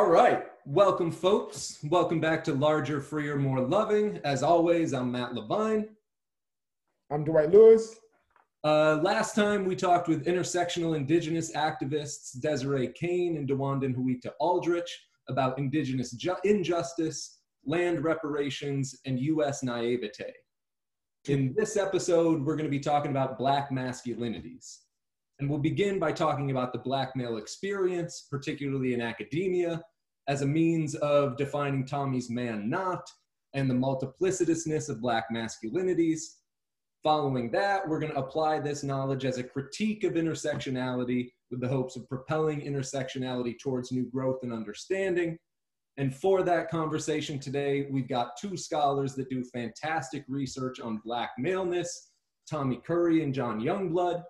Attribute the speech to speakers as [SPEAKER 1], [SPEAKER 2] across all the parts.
[SPEAKER 1] All right. Welcome, folks. Welcome back to Larger, Freer, More Loving. As always, I'm Matt Levine.
[SPEAKER 2] I'm Dwight Lewis.
[SPEAKER 1] Uh, last time we talked with intersectional indigenous activists Desiree Kane and Dewandin Huita Aldrich about indigenous ju- injustice, land reparations, and U.S. naivete. In this episode, we're going to be talking about Black masculinities. And we'll begin by talking about the Black male experience, particularly in academia, as a means of defining Tommy's man not and the multiplicitousness of Black masculinities. Following that, we're going to apply this knowledge as a critique of intersectionality with the hopes of propelling intersectionality towards new growth and understanding. And for that conversation today, we've got two scholars that do fantastic research on Black maleness, Tommy Curry and John Youngblood.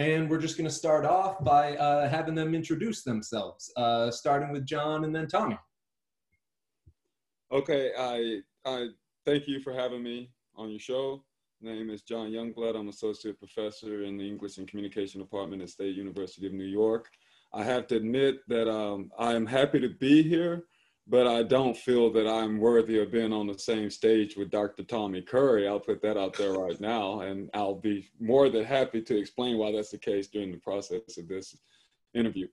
[SPEAKER 1] And we're just going to start off by uh, having them introduce themselves, uh, starting with John and then Tommy.
[SPEAKER 3] Okay, I, I thank you for having me on your show. My name is John Youngblood. I'm associate professor in the English and Communication Department at State University of New York. I have to admit that um, I am happy to be here, but I don't feel that I'm worthy of being on the same stage with Dr. Tommy Curry. I'll put that out there right now, and I'll be more than happy to explain why that's the case during the process of this interview.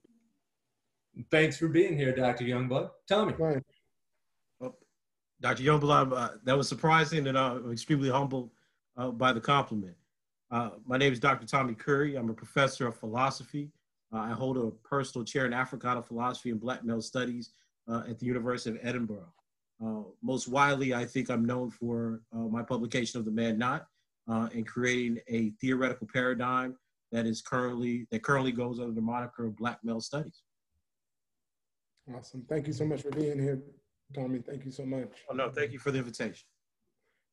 [SPEAKER 1] Thanks for being here, Dr. Youngblood. Tommy.
[SPEAKER 2] Right.
[SPEAKER 4] Dr. Youngblood, uh, that was surprising, and I'm extremely humbled uh, by the compliment. Uh, my name is Dr. Tommy Curry. I'm a professor of philosophy. Uh, I hold a personal chair in Africana philosophy and Black male studies uh, at the University of Edinburgh. Uh, most widely, I think I'm known for my publication of The Man Not and creating a theoretical paradigm that is currently that currently goes under the moniker of Black male studies.
[SPEAKER 2] Awesome. Thank you so much for being here, Tommy. Thank you so much.
[SPEAKER 4] Oh, no, thank you for the invitation.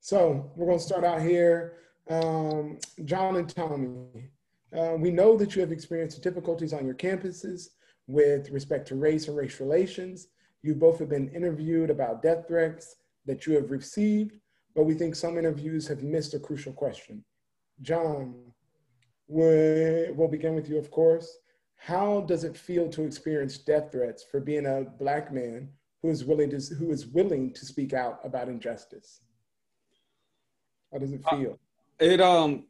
[SPEAKER 2] So we're going to start out here. Um, John and Tommy, uh, we know that you have experienced difficulties on your campuses with respect to race and race relations. You both have been interviewed about death threats that you have received, but we think some interviews have missed a crucial question. John, we'll begin with you, of course. How does it feel to experience death threats for being a Black man who is willing to, who is willing to speak out about injustice? How does it uh, feel?
[SPEAKER 3] Uh, it um,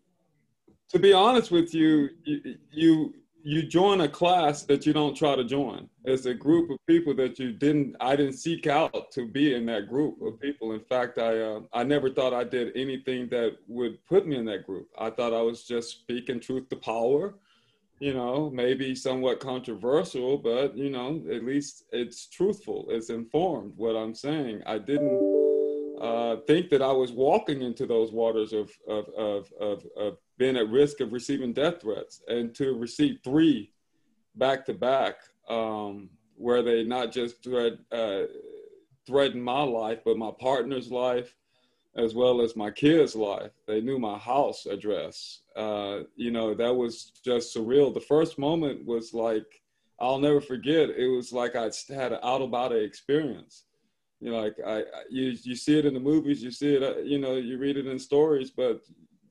[SPEAKER 3] to be honest with you, you, you you join a class that you don't try to join. It's a group of people that you didn't. I didn't seek out to be in that group of people. In fact, I uh, I never thought I did anything that would put me in that group. I thought I was just speaking truth to power. You know, maybe somewhat controversial, but you know, at least it's truthful. It's informed what I'm saying. I didn't uh, think that I was walking into those waters of, of, of, of, of being at risk of receiving death threats and to receive three back to back, um, where they not just threat, uh, threatened my life, but my partner's life, as well as my kids' life. They knew my house address. Uh, you know, that was just surreal. The first moment was like, I'll never forget. It was like I had an out of body experience you know, like I, you, you see it in the movies, you see it, uh, you know, you read it in stories, but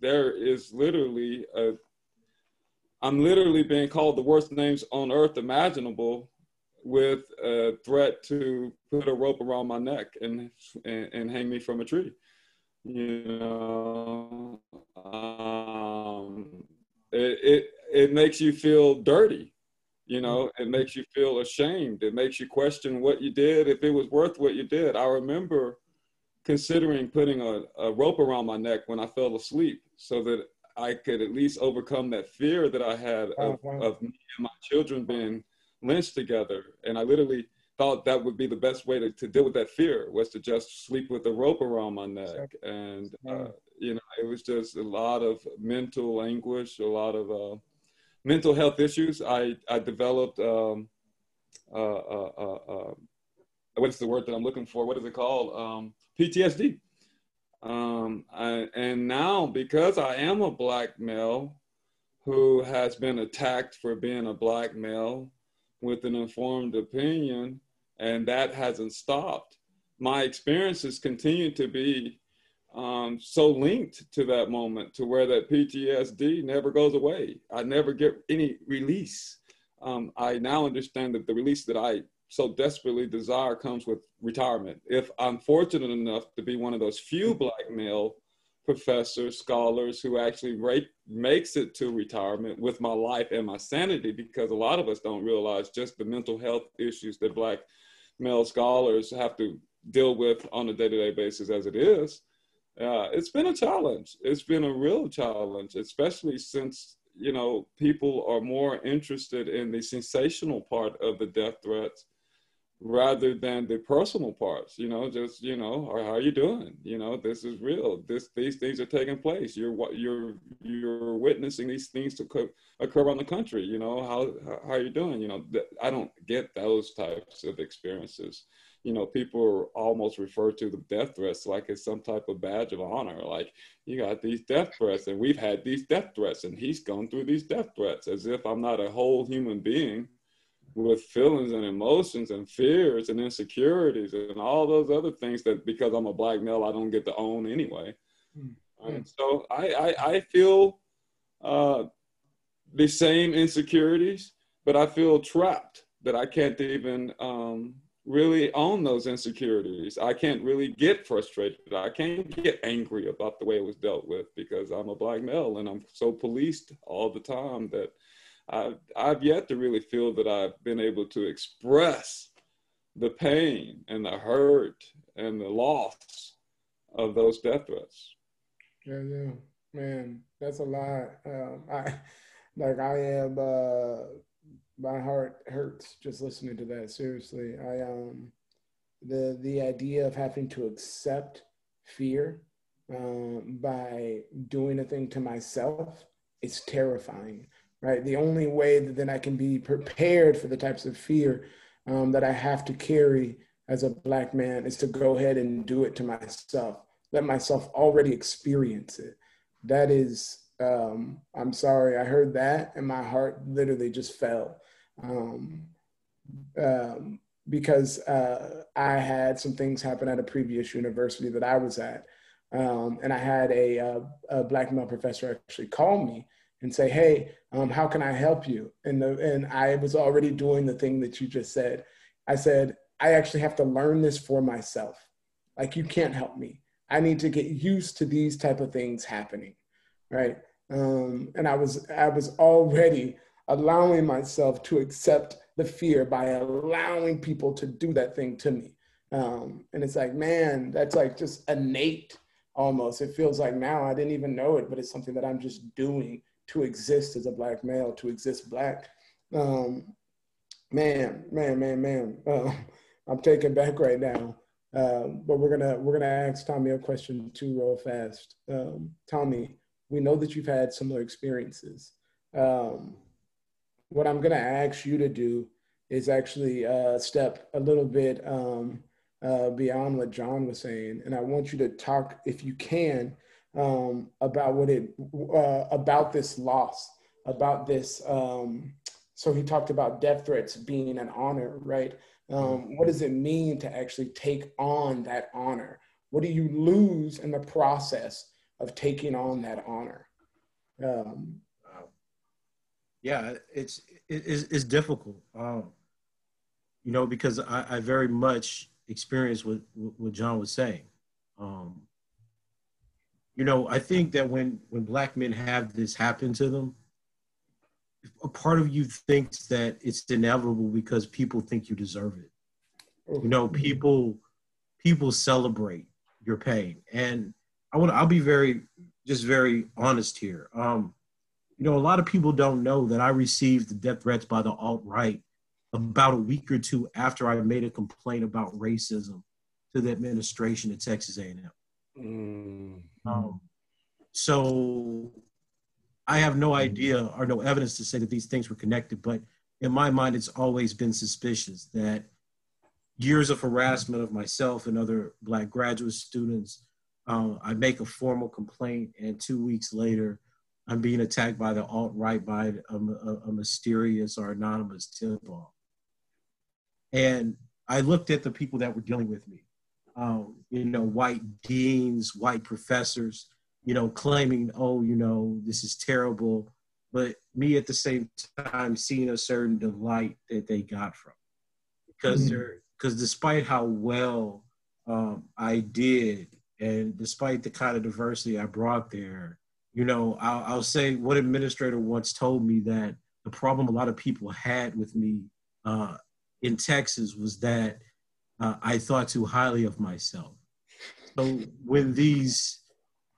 [SPEAKER 3] there is literally a, I'm literally being called the worst names on earth imaginable with a threat to put a rope around my neck and, and, and hang me from a tree. You know, um, it, it, it makes you feel dirty you know it makes you feel ashamed. It makes you question what you did if it was worth what you did. I remember considering putting a, a rope around my neck when i fell asleep so that i could at least overcome that fear that i had of, oh, of me and my children being lynched together and i literally thought that would be the best way to, to deal with that fear was to just sleep with a rope around my neck and uh, you know it was just a lot of mental anguish a lot of uh, mental health issues. I, I developed, um, uh, uh, uh, uh, what's the word that I'm looking for? What is it called? Um, PTSD. Um, I, and now, because I am a black male who has been attacked for being a black male with an informed opinion, and that hasn't stopped, my experiences continue to be um, so linked to that moment to where that PTSD never goes away. I never get any release. Um, I now understand that the release that I so desperately desire comes with retirement. If I'm fortunate enough to be one of those few black male professors, scholars who actually rate, makes it to retirement with my life and my sanity, because a lot of us don't realize just the mental health issues that black male scholars have to deal with on a day-to-day basis as it is. Uh, it's been a challenge. It's been a real challenge, especially since you know people are more interested in the sensational part of the death threats rather than the personal parts you know just you know how are you doing? You know this is real. This these things are taking place. You're what you're you're witnessing these things to occur, around the country. You know how how are you doing? You know i don't get those types of experiences. You know people almost refer to the death threats like it's some type of badge of honor. Like you got these death threats and we've had these death threats and he's gone through these death threats as if i'm not a whole human being with feelings and emotions and fears and insecurities and all those other things that because I'm a black male I don't get to own anyway. Mm-hmm. And so I I, I feel uh, the same insecurities, but I feel trapped that I can't even um, really own those insecurities. I can't really get frustrated. I can't get angry about the way it was dealt with because I'm a black male and I'm so policed all the time that I've, I've yet to really feel that I've been able to express the pain and the hurt and the loss of those death threats.
[SPEAKER 2] Yeah, yeah, man, that's a lot. Um, I like I am. Uh, my heart hurts just listening to that. Seriously, I um, the the idea of having to accept fear um, by doing a thing to myself is terrifying right? The only way that then I can be prepared for the types of fear um, that I have to carry as a black man is to go ahead and do it to myself, let myself already experience it. That is, um, I'm sorry, I heard that and my heart literally just fell. Um, um, because uh, I had some things happen at a previous university that I was at. Um, and I had a, a, a, black male professor actually call me and say, "Hey, um, how can I help you?" And the, and I was already doing the thing that you just said. I said, "I actually have to learn this for myself. Like you can't help me. I need to get used to these type of things happening, right?" Um, and I was I was already allowing myself to accept the fear by allowing people to do that thing to me. Um, and it's like, man, that's like just innate almost. It feels like now I didn't even know it, but it's something that I'm just doing to exist as a black male, to exist black. Um, man, man, man, man. Uh, I'm taken back right now. Um, but we're gonna we're gonna ask Tommy a question too, real fast. Um, Tommy, we know that you've had similar experiences. Um, what I'm gonna ask you to do is actually uh, step a little bit um, uh, beyond what John was saying, and I want you to talk, if you can, um, about what it uh, about this loss, about this. Um, so he talked about death threats being an honor, right? Um, what does it mean to actually take on that honor? What do you lose in the process of taking on that honor? Um,
[SPEAKER 4] yeah, it's it's, it's difficult, um, you know, because I, I very much experienced what what John was saying. Um, you know, I think that when when black men have this happen to them, a part of you thinks that it's inevitable because people think you deserve it. You know, mm-hmm. people people celebrate your pain, and I want I'll be very just very honest here. Um, you know, a lot of people don't know that I received the death threats by the alt right about a week or two after I made a complaint about racism to the administration at Texas A&M. Mm. Um, so I have no idea or no evidence to say that these things were connected, but in my mind, it's always been suspicious that years of harassment of myself and other Black graduate students, uh, I make a formal complaint, and two weeks later, I'm being attacked by the alt right by a, a, a mysterious or anonymous tip off. And I looked at the people that were dealing with me um, you know, white deans, white professors, you know, claiming, oh, you know, this is terrible. But me at the same time seeing a certain delight that they got from it. because mm-hmm. there because despite how well um, I did, and despite the kind of diversity I brought there, you know, I'll, I'll, say one administrator once told me that the problem a lot of people had with me uh, in Texas was that uh, I thought too highly of myself. So when these,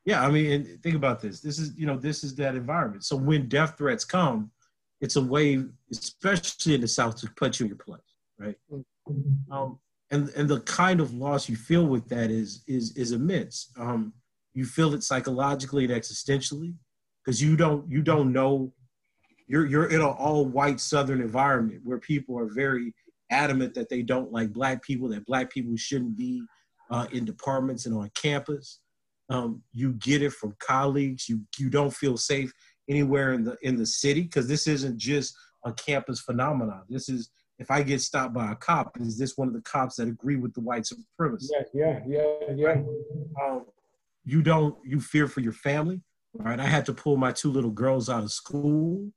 [SPEAKER 4] yeah, I mean, think about this. This is, you know, this is that environment. So when death threats come, it's a way, especially in the South, to put you in your place, right? Um, and and the kind of loss you feel with that is is is immense. Um, you feel it psychologically and existentially because you don't you don't know you're you're in an all white southern environment where people are very adamant that they don't like black people that black people shouldn't be uh, in departments and on campus um, you get it from colleagues you you don't feel safe anywhere in the in the city because this isn't just a campus phenomenon this is if I get stopped by a cop, is this one of the cops that agree with the white supremacists?
[SPEAKER 2] Yeah, yeah, yeah, yeah.
[SPEAKER 4] Um, you don't, you fear for your family, right? I had to pull my two little girls out of school.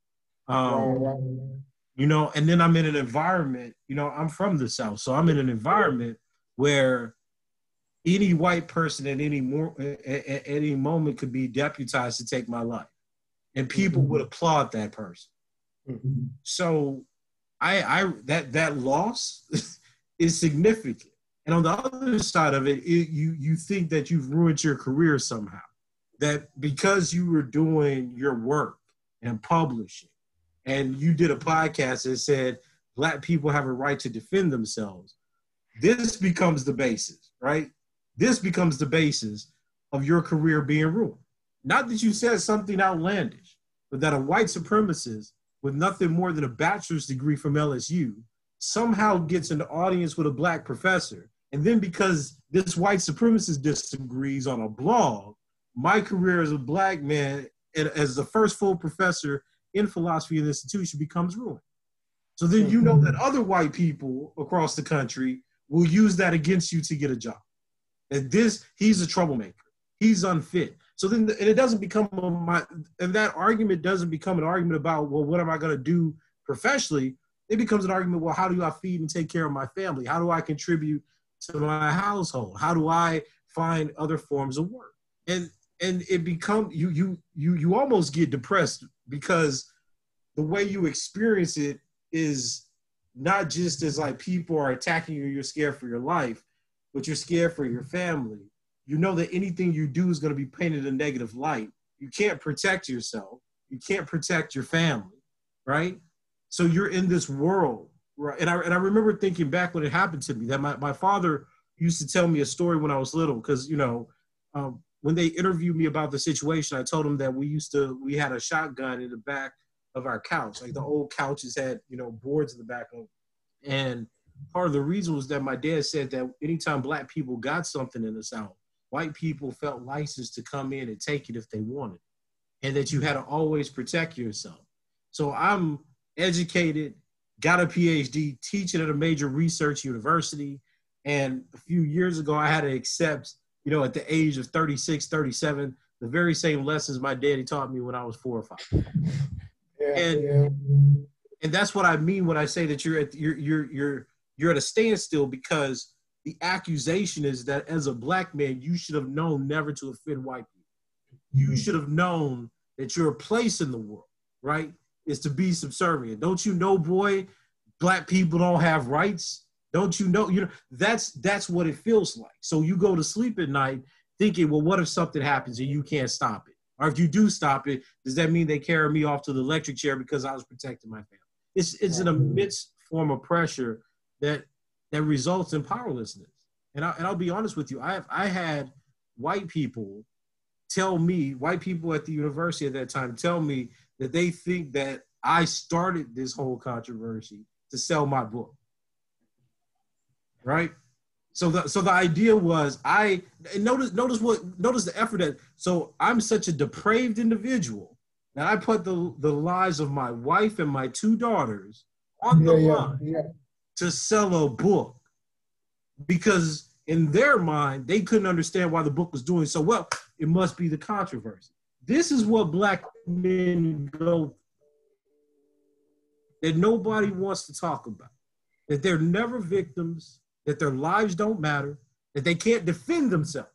[SPEAKER 4] Um. You know, and then I'm in an environment, you know, I'm from the South, so I'm in an environment where any white person at any more at, any moment could be deputized to take my life, and people mm-hmm. would applaud that person. Mm-hmm. So I, I that that loss is significant. And on the other side of it, it, you you think that you've ruined your career somehow. That because you were doing your work and publishing, and you did a podcast that said black people have a right to defend themselves, this becomes the basis, right? This becomes the basis of your career being ruined. Not that you said something outlandish, but that a white supremacist with nothing more than a bachelor's degree from LSU somehow gets an audience with a black professor. And then because this white supremacist disagrees on a blog, my career as a black man as the first full professor in philosophy the institution becomes ruined. So then you know that other white people across the country will use that against you to get a job. And this, he's a troublemaker. He's unfit. So then, and it doesn't become a, my, and that argument doesn't become an argument about, well, what am I going to do professionally? It becomes an argument, well, how do I feed and take care of my family? How do I contribute to my household? How do I find other forms of work? And and it become you you you you almost get depressed because the way you experience it is not just as like people are attacking you, you're scared for your life, but you're scared for your family you know that anything you do is going to be painted in a negative light. You can't protect yourself. You can't protect your family, right? So you're in this world, right? And I, and I remember thinking back when it happened to me that my, my father used to tell me a story when I was little because, you know, um, when they interviewed me about the situation, I told them that we used to, we had a shotgun in the back of our couch. Like the old couches had, you know, boards in the back of them. And part of the reason was that my dad said that anytime black people got something in the South, white people felt licensed to come in and take it if they wanted, and that you had to always protect yourself. So I'm educated, got a PhD, teaching at a major research university. And a few years ago, I had to accept, you know, at the age of 36, 37, the very same lessons my daddy taught me when I was four or five. Yeah, and, yeah. and that's what I mean when I say that you're at you're you're you're you're at a standstill because the accusation is that as a black man, you should have known never to offend white people. You should have known that your place in the world, right, is to be subservient. Don't you know, boy, black people don't have rights? Don't you know? You know that's that's what it feels like. So you go to sleep at night thinking, well, what if something happens and you can't stop it? Or if you do stop it, does that mean they carry me off to the electric chair because I was protecting my family? It's it's an immense form of pressure that that results in powerlessness. And, I, and I'll be honest with you, I have, I had white people tell me, white people at the university at that time tell me that they think that I started this whole controversy to sell my book. Right? So the so the idea was I notice notice what notice the effort that so I'm such a depraved individual that I put the the lives of my wife and my two daughters on the yeah, line. Yeah to sell a book because in their mind they couldn't understand why the book was doing so well it must be the controversy this is what black men go that nobody wants to talk about that they're never victims, that their lives don't matter, that they can't defend themselves.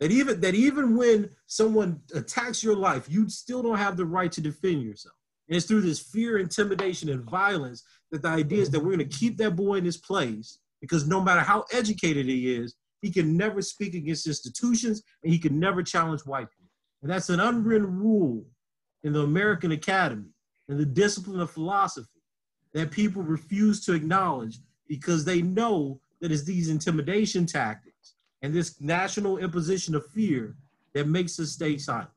[SPEAKER 4] That even that even when someone attacks your life, you still don't have the right to defend yourself. And it's through this fear, intimidation, and violence that the idea is that we're going to keep that boy in his place because no matter how educated he is, he can never speak against institutions and he can never challenge white people. And that's an unwritten rule in the American Academy and the discipline of philosophy that people refuse to acknowledge because they know that it's these intimidation tactics and this national imposition of fear that makes us stay silent.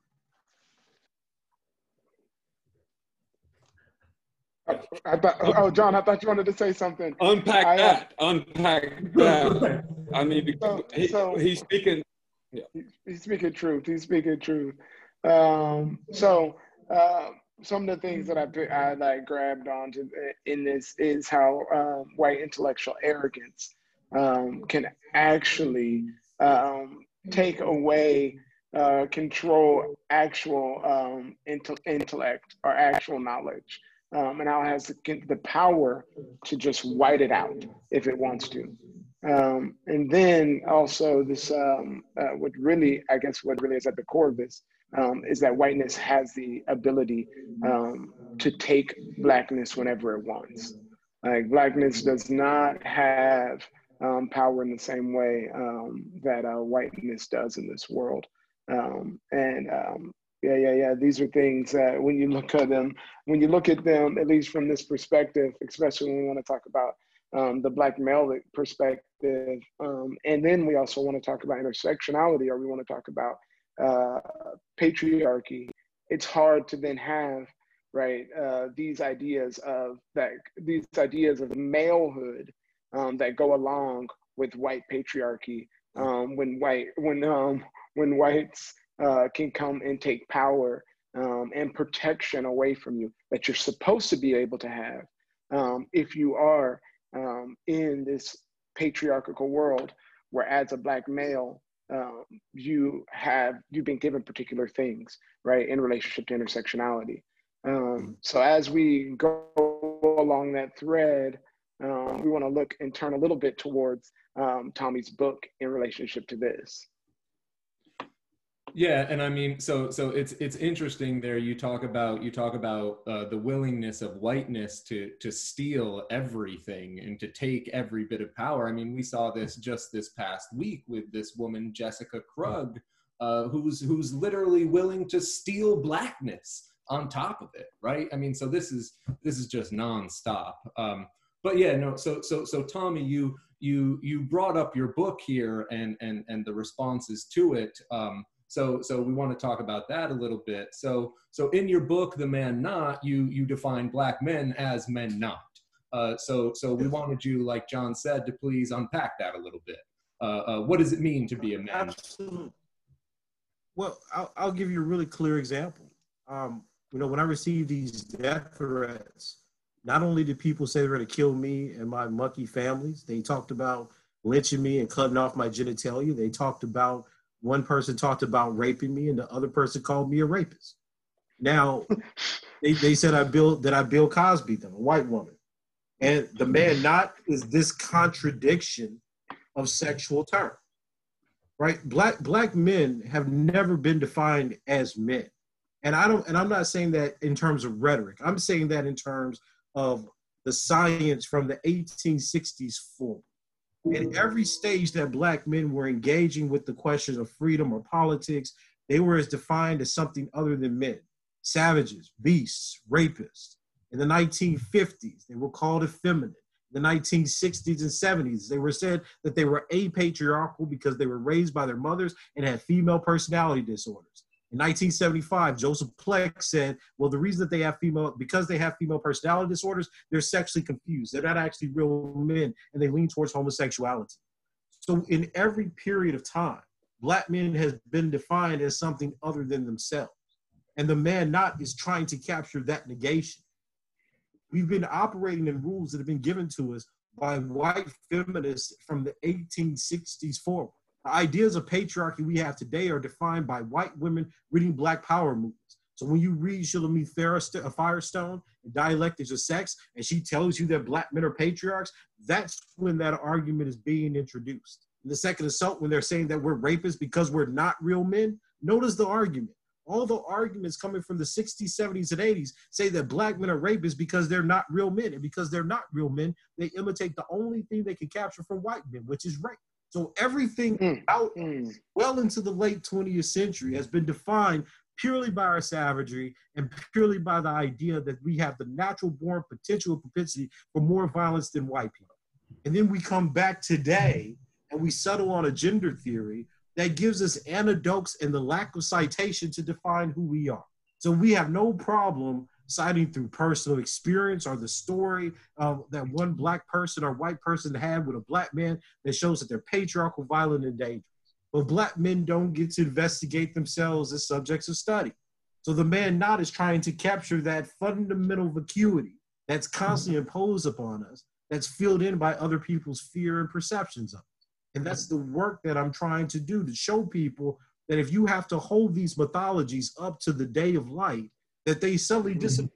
[SPEAKER 2] I thought, oh, John, I thought you wanted to say something.
[SPEAKER 3] Unpack
[SPEAKER 2] I, uh,
[SPEAKER 3] that. Unpack that. I mean, because
[SPEAKER 2] So-
[SPEAKER 3] he,
[SPEAKER 2] so-
[SPEAKER 3] he's speaking.
[SPEAKER 2] He's speaking truth. He's speaking truth. Um, so uh, some of the things that I I like grabbed onto in this is how um, white intellectual arrogance um, can actually um, take away uh, control actual um, inte- intellect or actual knowledge. Um, and now has the, the power to just white it out if it wants to. Um, and then also this, um, uh, what really, I guess, what really is at the core of this um, is that whiteness has the ability um, to take blackness whenever it wants. Like blackness does not have um, power in the same way um, that uh, whiteness does in this world. Um, and um, yeah, yeah, yeah. These are things that when you look at them, when you look at them, at least from this perspective, especially when we want to talk about um, the black male perspective. Um, and then we also want to talk about intersectionality or we want to talk about uh, patriarchy. It's hard to then have, right, uh, these ideas of that, these ideas of malehood um, that go along with white patriarchy um, when white, when, um, when whites uh, can come and take power um, and protection away from you that you're supposed to be able to have um, if you are um, in this patriarchal world where as a black male um, you have you've been given particular things right in relationship to intersectionality. Um, so as we go along that thread um, we want to look and turn a little bit towards um, tommy's book in relationship to this
[SPEAKER 1] Yeah, and I mean, so so it's it's interesting there. You talk about you talk about uh, the willingness of whiteness to to steal everything and to take every bit of power. I mean, we saw this just this past week with this woman Jessica Krug, uh, who's who's literally willing to steal blackness on top of it, right? I mean, so this is this is just nonstop. Um, but yeah, no. So so so Tommy, you you you brought up your book here and and and the responses to it. Um, so so we want to talk about that a little bit. So so in your book, The Man Not, you you define black men as men not. Uh, so so we wanted you, like John said, to please unpack that a little bit. Uh, uh, what does it mean to be a man?
[SPEAKER 4] Absolutely. Well, I'll, I'll give you a really clear example. Um, you know, when I received these death threats, not only did people say they were going to kill me and my monkey families, they talked about lynching me and cutting off my genitalia. They talked about one person talked about raping me, and the other person called me a rapist. Now, they, they said I built that I Bill Cosby them, a white woman, and the man not is this contradiction of sexual terms right? Black black men have never been defined as men, and I don't. And I'm not saying that in terms of rhetoric. I'm saying that in terms of the science from the 1860s forward. In every stage that black men were engaging with the questions of freedom or politics, they were as defined as something other than men, savages, beasts, rapists. In the 1950s, they were called effeminate the 1960s and 70s. They were said that they were apatriarchal because they were raised by their mothers and had female personality disorders. In 1975, Joseph Pleck said, well, the reason that they have female, because they have female personality disorders, they're sexually confused. They're not actually real men and they lean towards homosexuality. So in every period of time, black men has been defined as something other than themselves. And the man not is trying to capture that negation. We've been operating in rules that have been given to us by white feminists from the 1860s forward. Ideas of patriarchy we have today are defined by white women reading Black Power movies. So when you read Shulamith uh, Firestone, Dialectics of Sex, and she tells you that black men are patriarchs, that's when that argument is being introduced. In the second assault, when they're saying that we're rapists because we're not real men, notice the argument. All the arguments coming from the 60s, 70s, and 80s say that black men are rapists because they're not real men. And because they're not real men, they imitate the only thing they can capture from white men, which is rape. So everything mm. out mm. well into the late 20th century has been defined purely by our savagery and purely by the idea that we have the natural born potential propensity for more violence than white people. And then we come back today and we settle on a gender theory that gives us anecdotes and the lack of citation to define who we are. So we have no problem citing through personal experience or the story of that one black person or white person had with a black man that shows that they're patriarchal, violent, and dangerous. But black men don't get to investigate themselves as subjects of study. So the man not is trying to capture that fundamental vacuity that's constantly mm-hmm. imposed upon us, that's filled in by other people's fear and perceptions of it. And that's the work that I'm trying to do to show people that if you have to hold these mythologies up to the day of light, that they suddenly mm-hmm. disappear.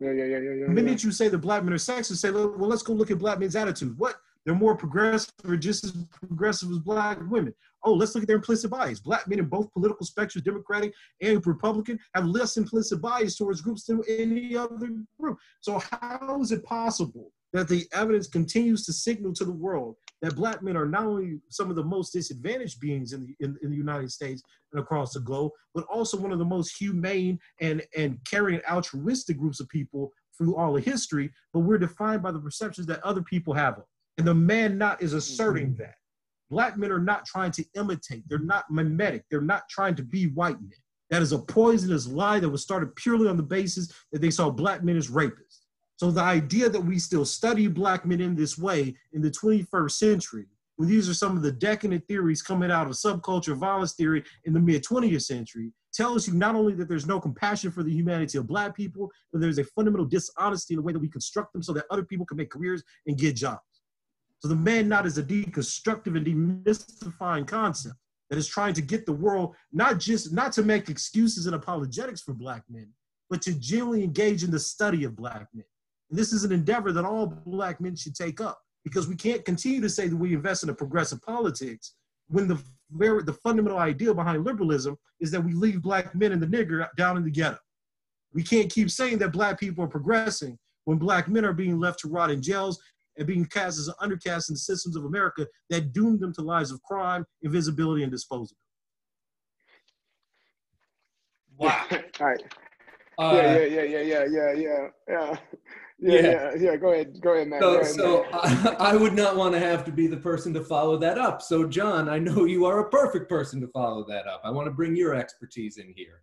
[SPEAKER 2] Yeah, yeah, yeah, yeah,
[SPEAKER 4] the minute you say the black men are sexist, say, well, let's go look at black men's attitude. What? They're more progressive or just as progressive as black women. Oh, let's look at their implicit bias. Black men in both political spectrums, Democratic and Republican, have less implicit bias towards groups than any other group. So how is it possible that the evidence continues to signal to the world that black men are not only some of the most disadvantaged beings in the, in, in, the United States and across the globe, but also one of the most humane and, and caring altruistic groups of people through all of history, but we're defined by the perceptions that other people have. And the man not is asserting mm-hmm. that. Black men are not trying to imitate, they're not mimetic, they're not trying to be white men. That is a poisonous lie that was started purely on the basis that they saw black men as rapists. So the idea that we still study black men in this way in the 21st century, when these are some of the decadent theories coming out of subculture violence theory in the mid 20th century, tells you not only that there's no compassion for the humanity of black people, but there's a fundamental dishonesty in the way that we construct them so that other people can make careers and get jobs. So the man not is a deconstructive and demystifying concept that is trying to get the world not just not to make excuses and apologetics for black men, but to genuinely engage in the study of black men. And this is an endeavor that all black men should take up because we can't continue to say that we invest in a progressive politics when the very the fundamental idea behind liberalism is that we leave black men and the nigger down in the ghetto. We can't keep saying that black people are progressing when black men are being left to rot in jails and being cast as an undercaste in the systems of America that doomed them to lives of crime, invisibility, and disposability.
[SPEAKER 2] Wow. All right. Uh, yeah, yeah, yeah, yeah, yeah, yeah, yeah. Yeah, yeah, yeah, yeah. Go ahead, go ahead, Matt.
[SPEAKER 1] So,
[SPEAKER 2] ahead,
[SPEAKER 1] so I, I, would not want to have to be the person to follow that up. So, John, I know you are a perfect person to follow that up. I want to bring your expertise in here.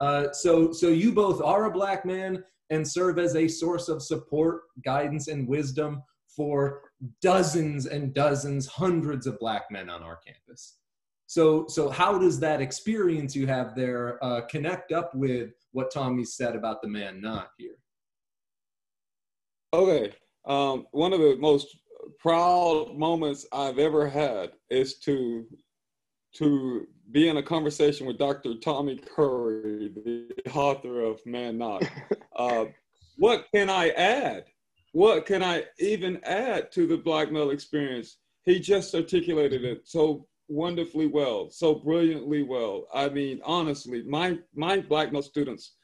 [SPEAKER 1] Uh, so, so you both are a black man and serve as a source of support, guidance, and wisdom for dozens and dozens, hundreds of black men on our campus. So, so how does that experience you have there uh, connect up with what Tommy said about the man not here?
[SPEAKER 3] Okay. Um, one of the most proud moments I've ever had is to to be in a conversation with Dr. Tommy Curry, the author of Man Not. Uh, what can I add? What can I even add to the black male experience? He just articulated it so wonderfully well, so brilliantly well. I mean, honestly, my my black male students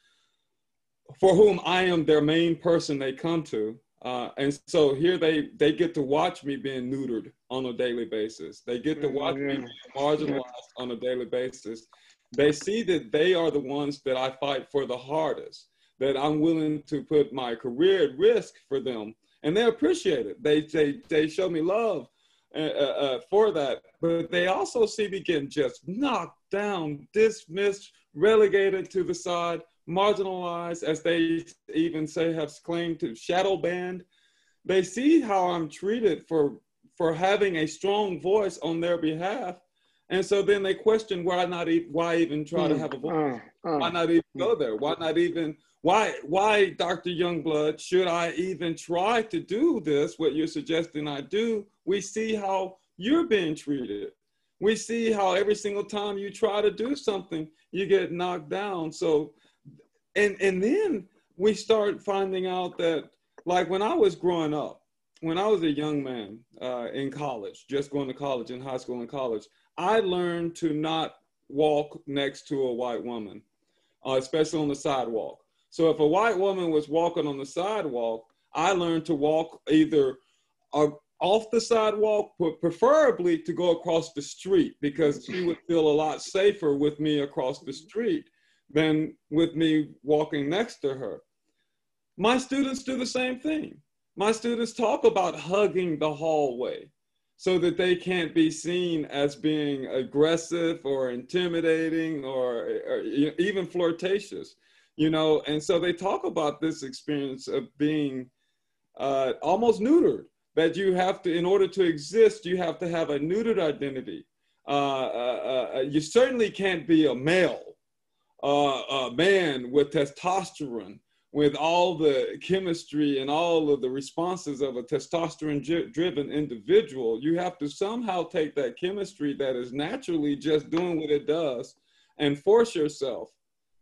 [SPEAKER 3] for whom I am their main person they come to. Uh, and so here they they get to watch me being neutered on a daily basis. They get to watch me being marginalized on a daily basis. They see that they are the ones that I fight for the hardest, that I'm willing to put my career at risk for them. And they appreciate it. They, they, they show me love uh, uh, uh for that. But they also see me getting just knocked down, dismissed, relegated to the side marginalized, as they even say have claimed to shadow banned. They see how I'm treated for for having a strong voice on their behalf, and so then they question why not e- why even try to hmm. have a voice? Uh, why not even go there? Why not even why why Dr. Youngblood should I even try to do this? What you're suggesting I do? We see how you're being treated. we see how every single time you try to do something, you get knocked down. So, and and then we start finding out that, like when I was growing up, when I was a young man uh, in college, just going to college, in high school and college, I learned to not walk next to a white woman, uh, especially on the sidewalk. So if a white woman was walking on the sidewalk, I learned to walk either uh, off the sidewalk, but preferably to go across the street because she would feel a lot safer with me across the street than with me walking next to her. My students do the same thing. My students talk about hugging the hallway so that they can't be seen as being aggressive or intimidating or, or even flirtatious, you know. And so they talk about this experience of being uh, almost neutered that you have to, in order to exist, you have to have a neutered identity. Uh, uh, uh you certainly can't be a male, uh, a man with testosterone, with all the chemistry and all of the responses of a testosterone driven individual. You have to somehow take that chemistry that is naturally just doing what it does and force yourself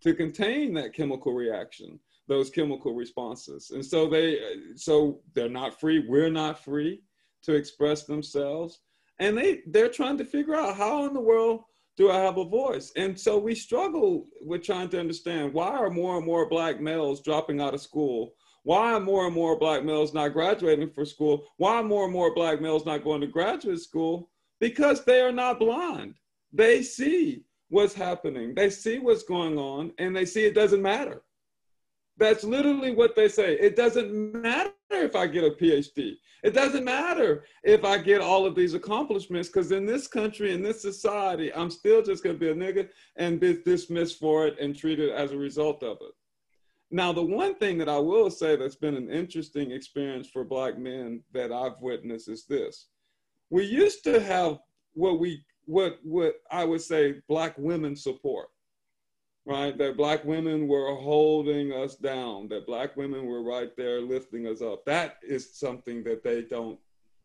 [SPEAKER 3] to contain that chemical reaction those chemical responses. And so they so they're not free, we're not free to express themselves. And they they're trying to figure out how in the world do I have a voice? And so we struggle with trying to understand why are more and more black males dropping out of school? Why are more and more black males not graduating for school? Why are more and more black males not going to graduate school? Because they are not blind. They see what's happening. They see what's going on and they see it doesn't matter. That's literally what they say. It doesn't matter if I get a PhD. It doesn't matter if I get all of these accomplishments, because in this country, in this society, I'm still just going to be a nigga and be dismissed for it and treated as a result of it. Now, the one thing that I will say that's been an interesting experience for Black men that I've witnessed is this. We used to have what we what what I would say Black women support right? That black women were holding us down, that black women were right there lifting us up. That is something that they don't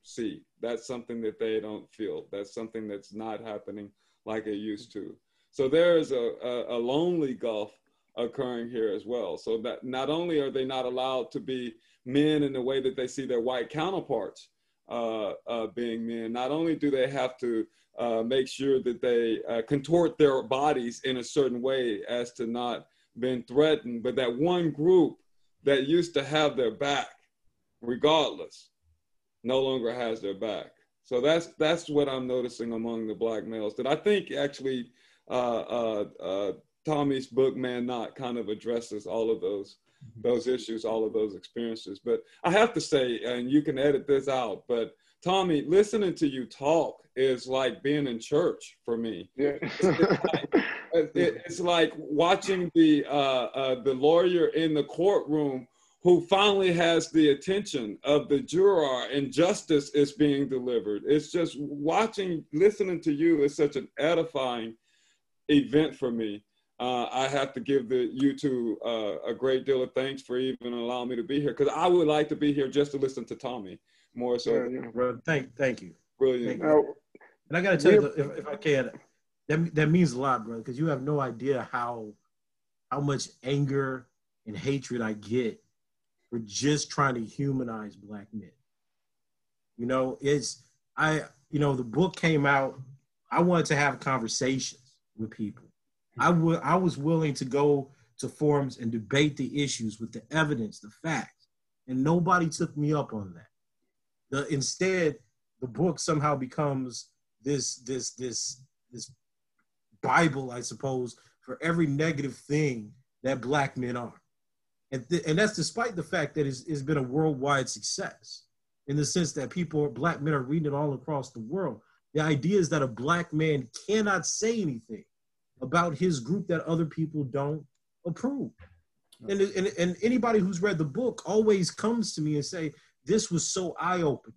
[SPEAKER 3] see. That's something that they don't feel. That's something that's not happening like it used to. So there is a, a, a lonely gulf occurring here as well. So that not only are they not allowed to be men in the way that they see their white counterparts uh, uh, being men, not only do they have to uh, make sure that they uh, contort their bodies in a certain way as to not been threatened. But that one group that used to have their back, regardless, no longer has their back. So that's that's what I'm noticing among the black males. That I think actually uh, uh, uh Tommy's book Man Not kind of addresses all of those mm-hmm. those issues, all of those experiences. But I have to say, and you can edit this out, but Tommy, listening to you talk is like being in church for me. Yeah. it's, like, it's, like, watching the uh, uh, the lawyer in the courtroom who finally has the attention of the juror and justice is being delivered. It's just watching, listening to you is such an edifying event for me. Uh, I have to give the you two uh, a great deal of thanks for even allowing me to be here because I would like to be here just to listen to Tommy more so.
[SPEAKER 4] Yeah, yeah. Thank, thank you.
[SPEAKER 3] Brilliant.
[SPEAKER 4] Thank you. and I got to tell you, if, if I can, that that means a lot, brother, because you have no idea how how much anger and hatred I get for just trying to humanize black men. You know, it's I. You know, the book came out. I wanted to have conversations with people. I would. I was willing to go to forums and debate the issues with the evidence, the facts, and nobody took me up on that. The, instead, the book somehow becomes this this this this Bible, I suppose, for every negative thing that black men are. And, th- and that's despite the fact that it's, it's been a worldwide success in the sense that people, black men, are reading it all across the world. The idea is that a black man cannot say anything about his group that other people don't approve. And, and, and anybody who's read the book always comes to me and say, this was so eye-opening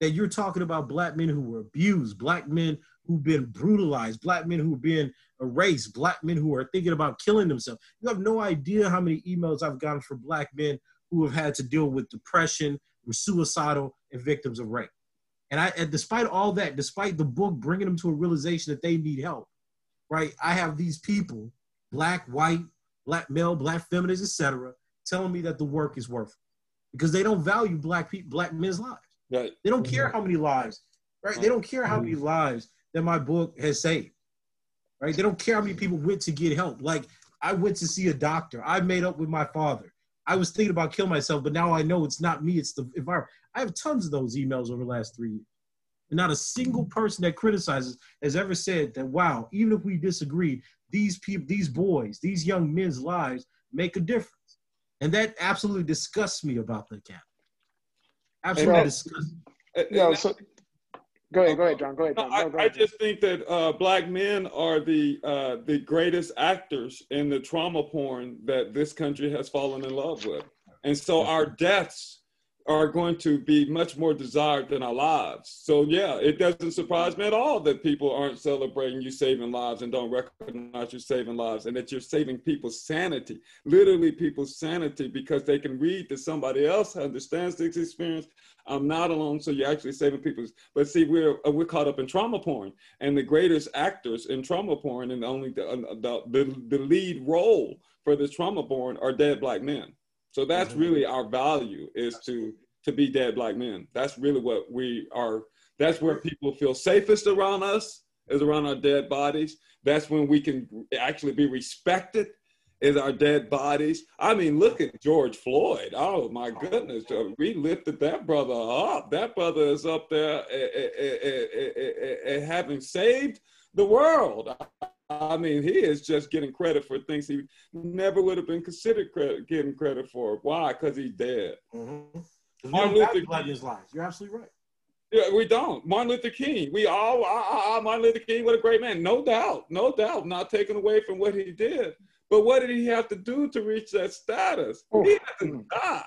[SPEAKER 4] that you're talking about black men who were abused, black men who've been brutalized, black men who've been erased, black men who are thinking about killing themselves. You have no idea how many emails I've gotten from black men who have had to deal with depression, were suicidal, and victims of rape. And I, and despite all that, despite the book bringing them to a realization that they need help, right? I have these people, black, white, black male, black feminists, etc., telling me that the work is worth it because they don't value black people, black men's lives.
[SPEAKER 3] Right.
[SPEAKER 4] They don't care mm-hmm. how many lives, right? They mm-hmm. don't care how many mm-hmm. lives that my book has saved, right? They don't care how many people went to get help. Like I went to see a doctor. I made up with my father. I was thinking about killing myself, but now I know it's not me, it's the environment. I have tons of those emails over the last three years. And not a single person that criticizes has ever said that, wow, even if we disagree, these people, these boys, these young men's lives make a difference. And that absolutely disgusts me about the camp. Absolutely disgusts me.
[SPEAKER 2] Yeah, so go ahead, go ahead, John. Go ahead, John.
[SPEAKER 3] No, I,
[SPEAKER 2] No, go
[SPEAKER 3] I just think that uh, black men are the uh, the greatest actors in the trauma porn that this country has fallen in love with, and so our deaths are going to be much more desired than our lives. So yeah, it doesn't surprise me at all that people aren't celebrating you saving lives and don't recognize you're saving lives, and that you're saving people's sanity, literally people's sanity, because they can read that somebody else understands this experience I'm not alone. So you're actually saving people's. But see, we're uh, we're caught up in trauma porn, and the greatest actors in trauma porn, and only the uh, the the, the lead role for this trauma porn are dead black men. So that's really our value is to to be dead black men. That's really what we are. That's where people feel safest around us is around our dead bodies. That's when we can actually be respected is our dead bodies. I mean, look at George Floyd. Oh my goodness, we lifted that brother up. That brother is up there eh, eh, eh, having saved the world. I mean, he is just getting credit for things he never would have been considered credit, getting credit for. Why? Because he's dead.
[SPEAKER 4] Mhm.
[SPEAKER 3] Martin Luther
[SPEAKER 4] black
[SPEAKER 3] King.
[SPEAKER 4] men's lives. You're absolutely right.
[SPEAKER 3] Yeah, we don't. Martin Luther King. We all, ah, Martin Luther King, what a great man. No doubt, no doubt, not taken away from what he did. But what did he have to do to reach that status?
[SPEAKER 2] Oh.
[SPEAKER 3] He didn't die.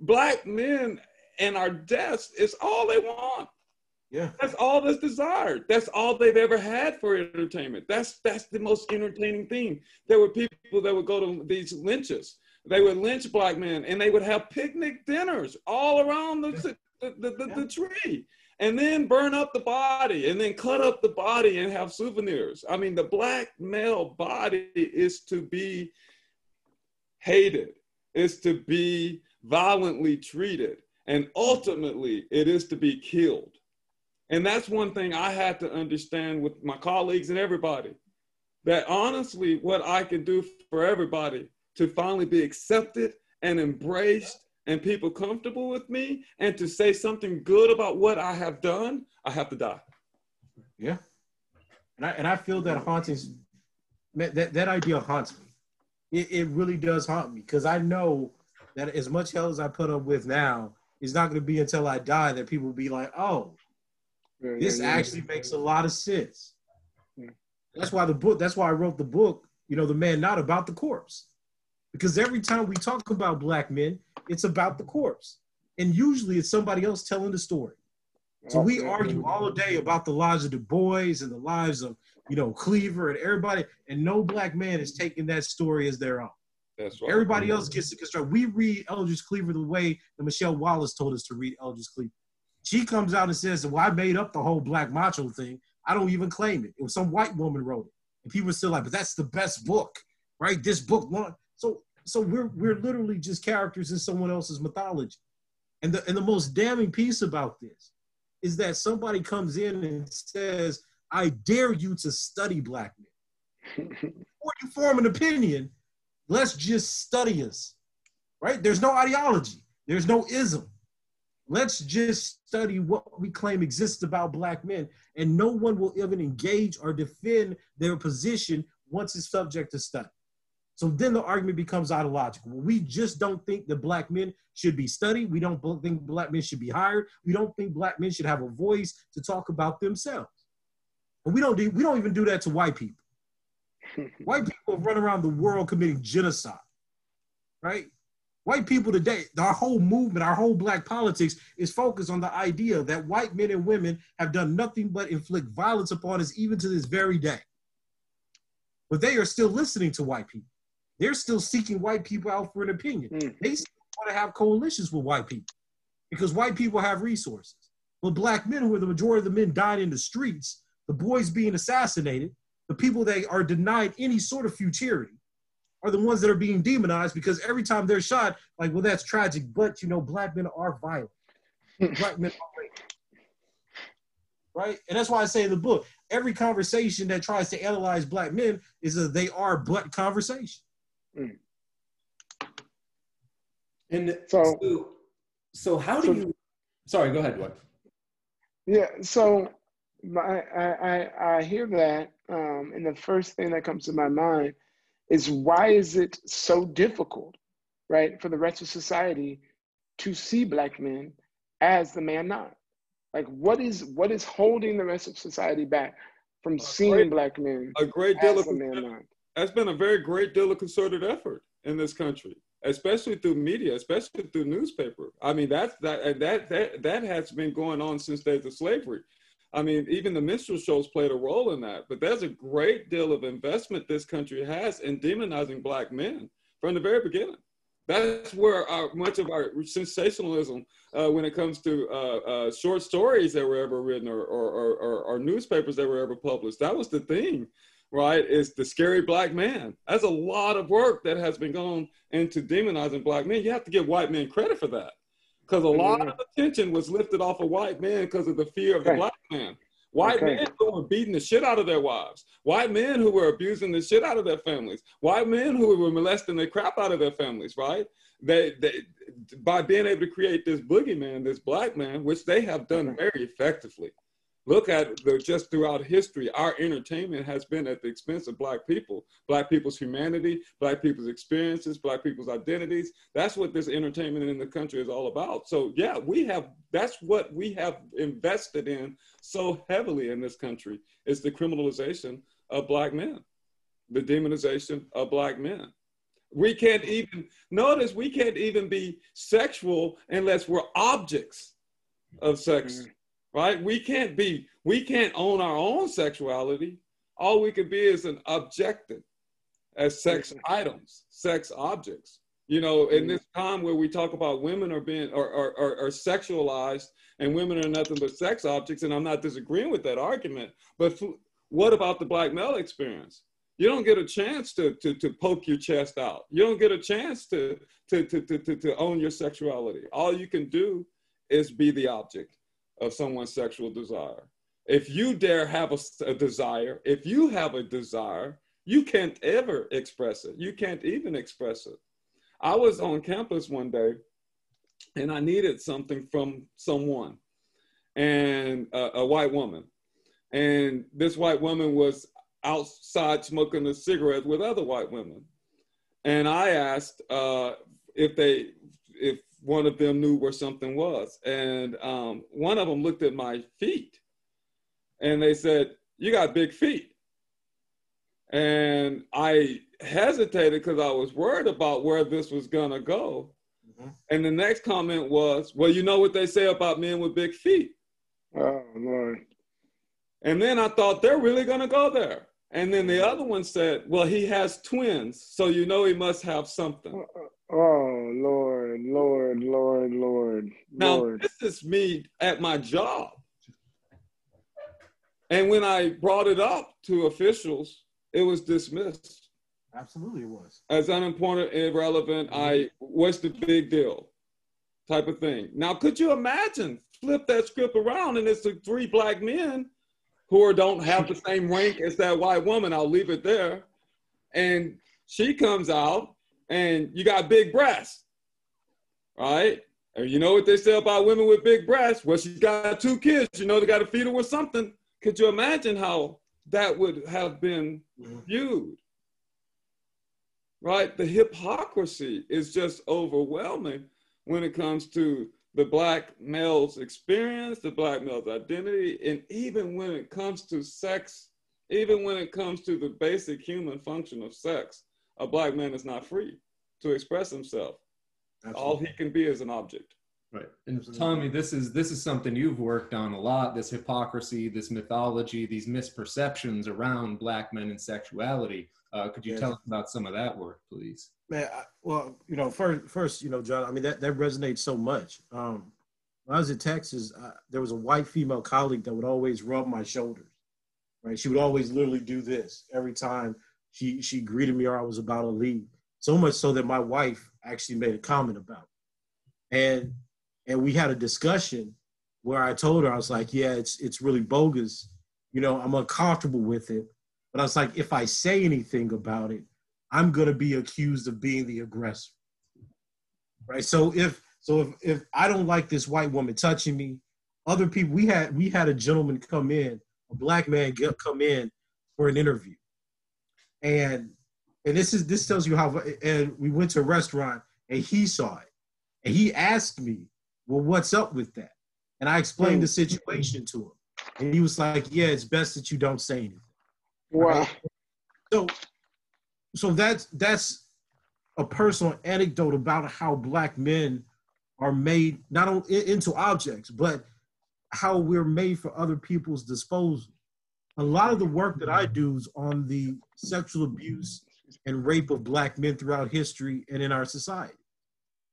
[SPEAKER 3] Black men and our deaths is all they want.
[SPEAKER 4] Yeah.
[SPEAKER 3] That's all that's desired. That's all they've ever had for entertainment. That's that's the most entertaining thing. There were people that would go to these lynches. They would lynch black men, and they would have picnic dinners all around the the, the, the, the tree, and then burn up the body, and then cut up the body and have souvenirs. I mean, the black male body is to be hated. Is to be violently treated, and ultimately, it is to be killed. And that's one thing I had to understand with my colleagues and everybody that honestly, what I can do for everybody to finally be accepted and embraced and people comfortable with me and to say something good about what I have done, I have to die.
[SPEAKER 4] Yeah. And I and I feel that hauntings that, that idea haunts me. It, it really does haunt me because I know that as much hell as I put up with now, it's not gonna be until I die that people will be like, oh,
[SPEAKER 2] Yeah,
[SPEAKER 4] this
[SPEAKER 2] yeah.
[SPEAKER 4] actually makes a lot of sense.
[SPEAKER 2] Yeah.
[SPEAKER 4] That's why the book, that's why I wrote the book, you know, The Man Not About the Corpse. Because every time we talk about black men, it's about the corpse. And usually it's somebody else telling the story. So we argue all day about the lives of Du Bois and the lives of, you know, Cleaver and everybody, and no black man is taking that story as their own.
[SPEAKER 3] That's right.
[SPEAKER 4] Everybody else gets to construct. We read Eldridge Cleaver the way that Michelle Wallace told us to read Eldridge Cleaver. She comes out and says, "Well, I made up the whole black macho thing. I don't even claim it. It was some white woman wrote it." And people are still like, "But that's the best book, right? This book won." So, so we're we're literally just characters in someone else's mythology. And the and the most damning piece about this is that somebody comes in and says, "I dare you to study black men." Before you form an opinion, let's just study us, right? There's no ideology, there's no ism. Let's just study what we claim exists about black men, and no one will even engage or defend their position once it's subject to study. So then the argument becomes ideological. We just don't think that black men should be studied. We don't think black men should be hired. We don't think black men should have a voice to talk about themselves. And we don't do, we don't even do that to white people. White people run around the world committing genocide, right? White people today, our whole movement, our whole black politics is focused on the idea that white men and women have done nothing but inflict violence upon us even to this very day. But they are still listening to white people. They're still seeking white people out for an opinion.
[SPEAKER 2] Mm.
[SPEAKER 4] They still want to have coalitions with white people because white people have resources. But black men, who are the majority of the men dying in the streets, the boys being assassinated, the people that are denied any sort of futurity, are the ones that are being demonized because every time they're shot, like, well, that's tragic, but you know, black men are violent. black men are raped. Right? And that's why I say in the book, every conversation that tries to analyze black men is a they are but conversation. Mm.
[SPEAKER 1] And so, so, so how do so, you? Sorry, go ahead. What?
[SPEAKER 2] Yeah. So I I I hear that, um, and the first thing that comes to my mind is why is it so difficult, right, for the rest of society to see black men as the man not? Like, what is what is holding the rest of society back from a seeing great, black men?
[SPEAKER 3] A great deal of the man not? That's been a very great deal of concerted effort in this country especially through media, especially through newspaper. I mean, that's that that that that has been going on since days of slavery. I mean, even the minstrel shows played a role in that. But there's a great deal of investment this country has in demonizing black men from the very beginning. That's where our, much of our sensationalism, uh, when it comes to uh, uh, short stories that were ever written or, or, or, or, newspapers that were ever published, that was the thing right, is the scary black man. That's a lot of work that has been going into demonizing black men. You have to give white men credit for that because a lot of attention was lifted off of white men because of the fear of the black man. White okay. men who were beating the shit out of their wives. White men who were abusing the shit out of their families. White men who were molesting the crap out of their families, right? They, they by being able to create this boogeyman, this black man, which they have done very effectively look at the, just throughout history, our entertainment has been at the expense of Black people, Black people's humanity, Black people's experiences, Black people's identities. That's what this entertainment in the country is all about. So, yeah, we have, that's what we have invested in so heavily in this country is the criminalization of Black men, the demonization of Black men. We can't even, notice we can't even be sexual unless we're objects of sex. Mm-hmm. Right? We can't be, we can't own our own sexuality. All we could be is an objective as sex items, sex objects. You know, in this time where we talk about women are being or are, are, sexualized and women are nothing but sex objects, and I'm not disagreeing with that argument, but what about the black male experience? You don't get a chance to, to, to poke your chest out. You don't get a chance to, to, to, to, to own your sexuality. All you can do is be the object of someone's sexual desire. If you dare have a, a, desire, if you have a desire, you can't ever express it. You can't even express it. I was on campus one day and I needed something from someone and a, white woman. And this white woman was outside smoking a cigarette with other white women. And I asked uh, if they, one of them knew where something was. And um, one of them looked at my feet and they said, You got big feet. And I hesitated because I was worried about where this was going to go. Mm-hmm. And the next comment was, Well, you know what they say about men with big feet.
[SPEAKER 2] Oh, Lord.
[SPEAKER 3] And then I thought, They're really going to go there. And then the other one said, Well, he has twins, so you know he must have something.
[SPEAKER 2] Oh Lord, Lord, Lord, Lord.
[SPEAKER 3] Now
[SPEAKER 2] Lord.
[SPEAKER 3] this is me at my job. And when I brought it up to officials, it was dismissed.
[SPEAKER 4] Absolutely, it was.
[SPEAKER 3] As unimportant, irrelevant, mm-hmm. I what's the big deal? Type of thing. Now, could you imagine? Flip that script around, and it's the three black men who are, don't have the same rank as that white woman. I'll leave it there. And she comes out and you got big breasts, right? And you know what they say about women with big breasts? Well, she's got two kids. You know they got to feed her with something. Could you imagine how that would have been mm-hmm. viewed? Right? The hypocrisy is just overwhelming when it comes to the black male's experience, the black male's identity, and even when it comes to sex, even when it comes to the basic human function of sex a black man is not free to express himself. Absolutely. All he can be is an object.
[SPEAKER 1] Right. And Tommy, this is this is something you've worked on a lot. This hypocrisy, this mythology, these misperceptions around black men and sexuality. Uh, could you yeah. tell us about some of that work, please?
[SPEAKER 4] Man, I, well, you know, first, first, you know, John. I mean, that that resonates so much. Um, when I was in Texas, uh, there was a white female colleague that would always rub my shoulders. Right, she would always literally do this every time she she greeted me or I was about to leave. So much so that my wife actually made a comment about it. And and we had a discussion where I told her I was like, yeah, it's it's really bogus. You know, I'm uncomfortable with it. But I was like, if I say anything about it, I'm gonna be accused of being the aggressor. Right. So if so if if I don't like this white woman touching me, other people we had we had a gentleman come in, a black man come in for an interview. And and this is this tells you how and we went to a restaurant and he saw it. And he asked me, Well, what's up with that? And I explained the situation to him. And he was like, Yeah, it's best that you don't say anything.
[SPEAKER 2] Wow. Right?
[SPEAKER 4] So so that's that's a personal anecdote about how black men are made not only into objects, but how we're made for other people's disposal. A lot of the work that I do is on the sexual abuse and rape of black men throughout history and in our society.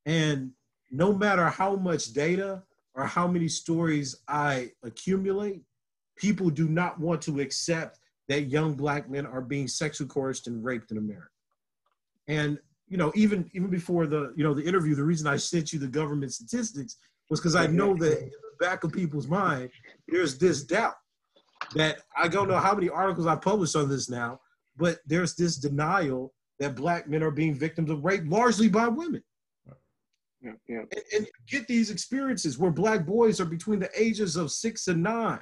[SPEAKER 4] And no matter how much data or how many stories I accumulate, people do not want to accept that young black men are being sexually coerced and raped in America. And you know, even even before the you know the interview, the reason I sent you the government statistics was because I know that in the back of people's mind, there's this doubt that I don't know how many articles I published on this now, but there's this denial that black men are being victims of rape largely by women.
[SPEAKER 2] Yeah, yeah.
[SPEAKER 4] And, and get these experiences where black boys are between the ages of six and nine,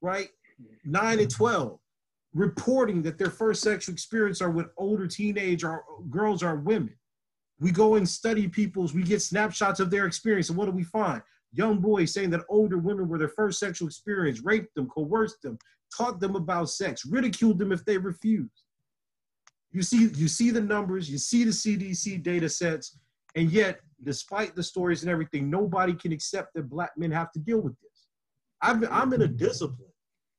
[SPEAKER 4] right? Nine and 12, reporting that their first sexual experience are with older teenage or girls or women. We go and study people's, we get snapshots of their experience. And what do we find? Young boys saying that older women were their first sexual experience, raped them, coerced them, taught them about sex, ridiculed them if they refused. You see, you see the numbers, you see the CDC data sets, and yet, despite the stories and everything, nobody can accept that black men have to deal with this. I've, I'm in a discipline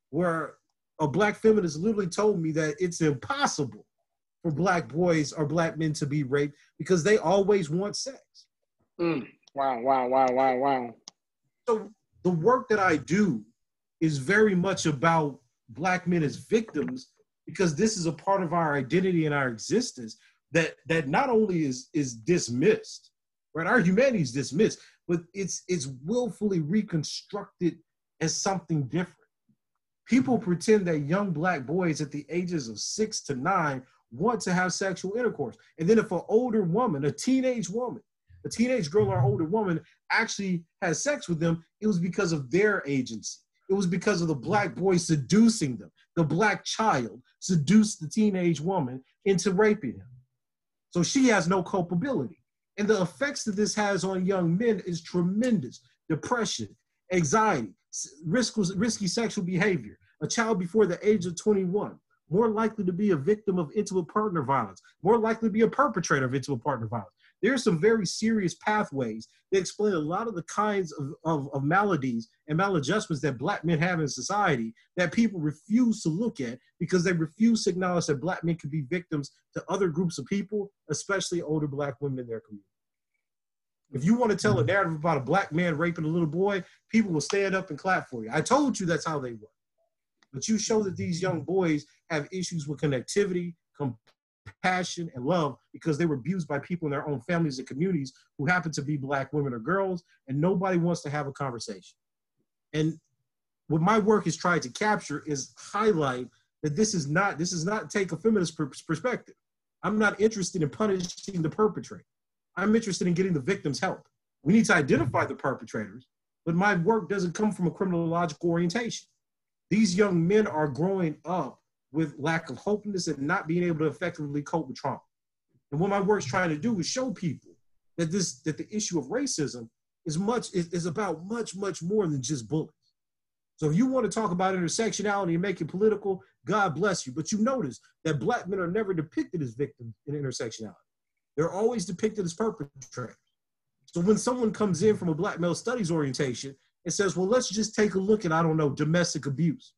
[SPEAKER 4] where a black feminist literally told me that it's impossible for black boys or black men to be raped because they always want sex.
[SPEAKER 2] Mm. Wow, wow, wow, wow, wow.
[SPEAKER 4] So the work that I do is very much about black men as victims because this is a part of our identity and our existence that that not only is is dismissed, right? Our humanity is dismissed, but it's it's willfully reconstructed as something different. People pretend that young black boys at the ages of six to nine want to have sexual intercourse. And then if an older woman, a teenage woman, a teenage girl or older woman actually has sex with them, it was because of their agency. It was because of the black boy seducing them. The black child seduced the teenage woman into raping him. So she has no culpability. And the effects that this has on young men is tremendous depression, anxiety, risk, risky sexual behavior. A child before the age of 21, more likely to be a victim of intimate partner violence, more likely to be a perpetrator of intimate partner violence. There are some very serious pathways that explain a lot of the kinds of, of, of maladies and maladjustments that black men have in society that people refuse to look at because they refuse to acknowledge that black men could be victims to other groups of people, especially older black women in their community. If you want to tell a mm-hmm. narrative about a black man raping a little boy, people will stand up and clap for you. I told you that's how they work. But you show that these young boys have issues with connectivity, compassion, and love because they were abused by people in their own families and communities who happen to be black women or girls, and nobody wants to have a conversation. And what my work is trying to capture is highlight that this is not this is not take a feminist perspective. I'm not interested in punishing the perpetrator. I'm interested in getting the victims help. We need to identify the perpetrators, but my work doesn't come from a criminological orientation. These young men are growing up with lack of hopelessness and not being able to effectively cope with trauma. And what my work's trying to do is show people that this that the issue of racism is much is, is about much much more than just bullets. So if you want to talk about intersectionality and make it political, God bless you. But you notice that black men are never depicted as victims in intersectionality. They're always depicted as perpetrators. So when someone comes in from a black male studies orientation and says, well, let's just take a look at, I don't know, domestic abuse.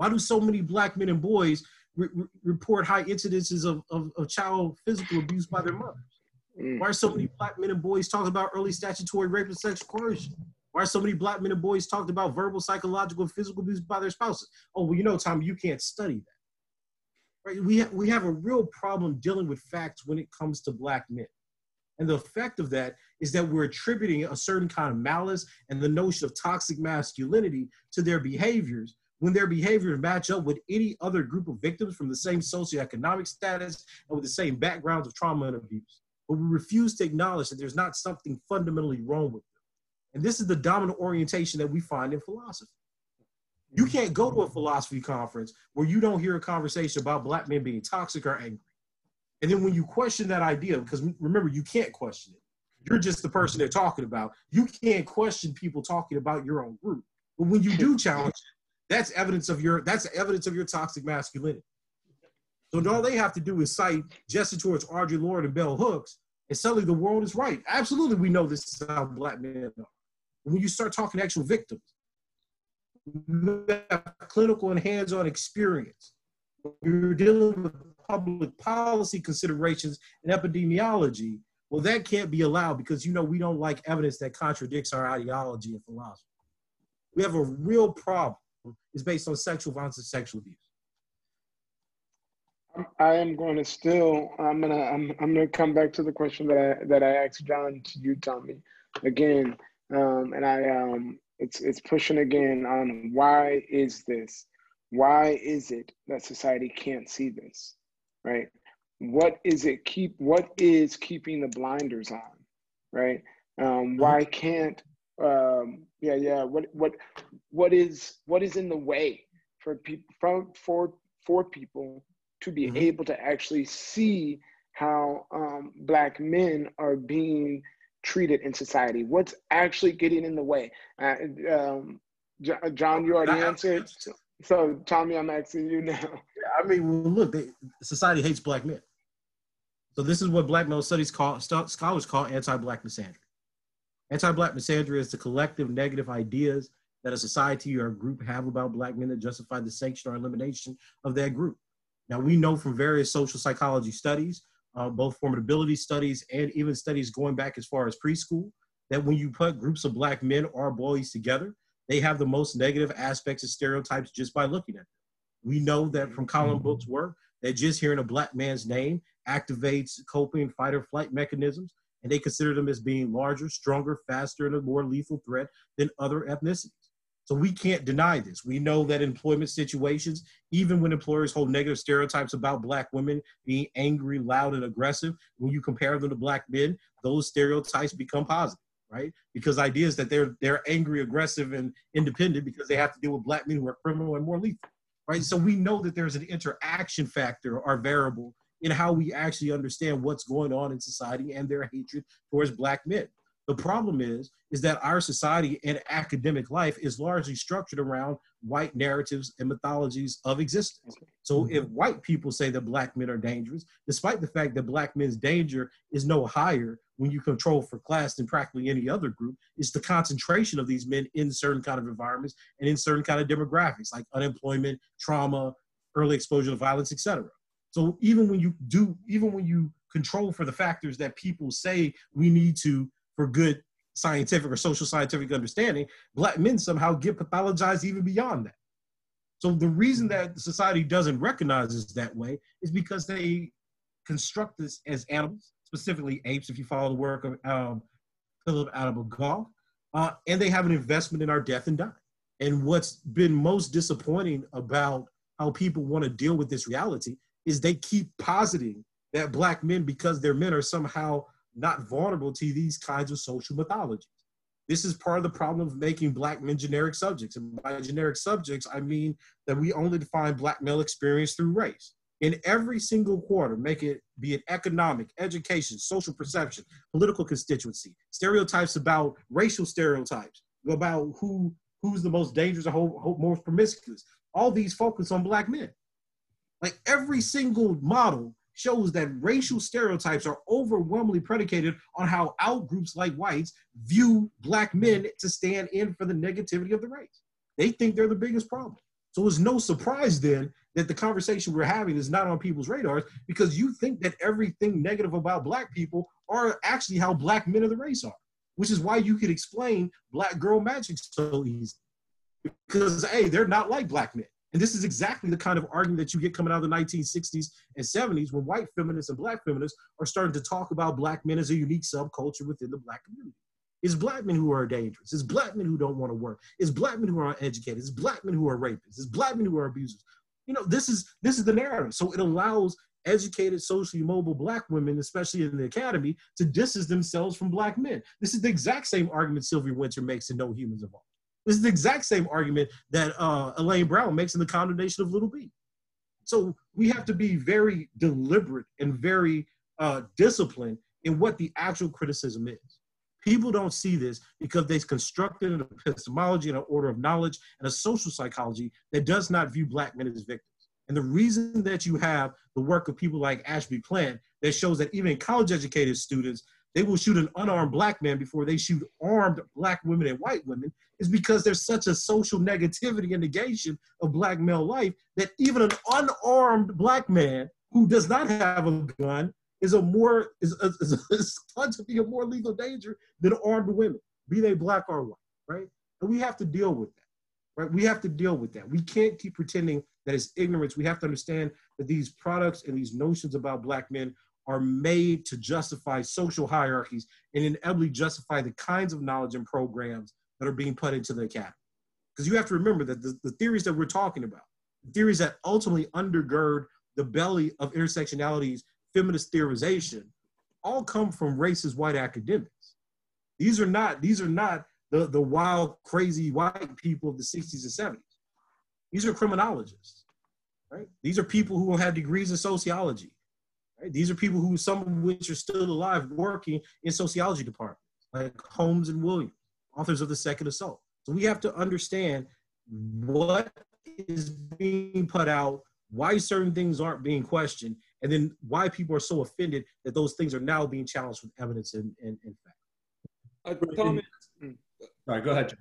[SPEAKER 4] Why do so many black men and boys re- report high incidences of, of, of, child physical abuse by their mothers? Mm. Why are so many black men and boys talking about early statutory rape and sexual coercion? Why are so many black men and boys talking about verbal, psychological, and physical abuse by their spouses? Oh, well, you know, Tom, you can't study that. Right? We, ha- we have a real problem dealing with facts when it comes to black men. And the effect of that is that we're attributing a certain kind of malice and the notion of toxic masculinity to their behaviors when their behaviors match up with any other group of victims from the same socioeconomic status and with the same backgrounds of trauma and abuse. But we refuse to acknowledge that there's not something fundamentally wrong with them. And this is the dominant orientation that we find in philosophy. You mm-hmm. can't go to a philosophy conference where you don't hear a conversation about black men being toxic or angry. And then when you question that idea, because remember, you can't question it. You're just the person they're talking about. You can't question people talking about your own group. But when you do challenge it, that's evidence of your that's evidence of your toxic masculinity. So all they have to do is cite gesture towards Audre Lorde and Bell Hooks, and suddenly the world is right. Absolutely, we know this is how black men are. When you start talking actual victims, you have clinical and hands-on experience. You're dealing with public policy considerations and epidemiology. Well, that can't be allowed because you know we don't like evidence that contradicts our ideology and philosophy. We have a real problem is based on sexual violence and sexual abuse.
[SPEAKER 2] I am going to still. I'm gonna. I'm. I'm gonna come back to the question that I that I asked John to you, Tommy, again. Um, and I um, it's it's pushing again on why is this? Why is it that society can't see this? Right? What is it keep? What is keeping the blinders on? Right? Um, why can't um, yeah, yeah. What what what is what is in the way for people from for for people to be mm-hmm. able to actually see how um, black men are being treated in society? What's actually getting in the way? Uh, um, John, you already answered. So, Tommy, I'm asking you now.
[SPEAKER 4] yeah, I mean, well, look, they, society hates black men. So this is what Black male studies call scholars call anti-black misandry. Anti-black misandry is the collective negative ideas that a society or a group have about black men that justify the sanction or elimination of that group. Now we know from various social psychology studies, uh, both formidability studies and even studies going back as far as preschool, that when you put groups of black men or boys together, they have the most negative aspects of stereotypes just by looking at them. We know that from Colin mm-hmm. Book's work that just hearing a black man's name activates coping fight or flight mechanisms and they consider them as being larger, stronger, faster, and a more lethal threat than other ethnicities. So we can't deny this. We know that employment situations, even when employers hold negative stereotypes about black women being angry, loud, and aggressive, when you compare them to black men, those stereotypes become positive, right? Because ideas that they're they're angry, aggressive, and independent because they have to deal with black men who are criminal and more lethal, right? So we know that there's an interaction factor or variable in how we actually understand what's going on in society and their hatred towards black men. The problem is, is that our society and academic life is largely structured around white narratives and mythologies of existence. So mm-hmm. if white people say that black men are dangerous, despite the fact that black men's danger is no higher when you control for class than practically any other group, it's the concentration of these men in certain kind of environments and in certain kind of demographics like unemployment, trauma, early exposure to violence, etc. So even when you do, even when you control for the factors that people say we need to for good scientific or social scientific understanding, black men somehow get pathologized even beyond that. So the reason that society doesn't recognize us that way is because they construct us as animals, specifically apes, if you follow the work of um, Phillip Atiba Goff, uh, and they have an investment in our death and dying. And what's been most disappointing about how people want to deal with this reality is they keep positing that black men, because they're men, are somehow not vulnerable to these kinds of social mythologies. This is part of the problem of making black men generic subjects. And by generic subjects, I mean that we only define black male experience through race. In every single quarter, make it be it economic, education, social perception, political constituency, stereotypes about racial stereotypes, about who who's the most dangerous or most promiscuous. All these focus on black men. Like every single model shows that racial stereotypes are overwhelmingly predicated on how outgroups like whites view black men to stand in for the negativity of the race. They think they're the biggest problem. So it's no surprise then that the conversation we're having is not on people's radars because you think that everything negative about black people are actually how black men of the race are. which is why you could explain black girl magic so easy. Because hey, they're not like black men. And this is exactly the kind of argument that you get coming out of the 1960s and 70s when white feminists and black feminists are starting to talk about black men as a unique subculture within the black community. It's black men who are dangerous. It's black men who don't want to work. It's black men who are uneducated. It's black men who are rapists. It's black men who are abusers. You know, this is this is the narrative. So it allows educated, socially mobile black women, especially in the academy, to distance themselves from black men. This is the exact same argument Sylvia Wynter makes in No Humans Involved. This is the exact same argument that uh, Elaine Brown makes in the condemnation of Little B. So we have to be very deliberate and very uh, disciplined in what the actual criticism is. People don't see this because they've constructed an epistemology and an order of knowledge and a social psychology that does not view black men as victims. And the reason that you have the work of people like Ashby Plant that shows that even college educated students, they will shoot an unarmed black man before they shoot armed black women and white women is because there's such a social negativity and negation of black male life that even an unarmed black man who does not have a gun is a more is, is, is thought to be a more legal danger than armed women, be they black or white, right? And we have to deal with that, right? We have to deal with that. We can't keep pretending that it's ignorance. We have to understand that these products and these notions about black men are made to justify social hierarchies and inevitably justify the kinds of knowledge and programs that are being put into the academy. Because you have to remember that the, the theories that we're talking about, the theories that ultimately undergird the belly of intersectionality's feminist theorization, all come from racist white academics. These are not, these are not the, the wild, crazy white people of the 60s and 70s. These are criminologists, right? These are people who have degrees in sociology, right? These are people who, some of which are still alive working in sociology departments, like Holmes and Williams authors of the second assault. So we have to understand what is being put out, why certain things aren't being questioned, and then why people are so offended that those things are now being challenged with evidence and, and, and fact.
[SPEAKER 3] Uh, Tommy,
[SPEAKER 1] All right, go ahead, John.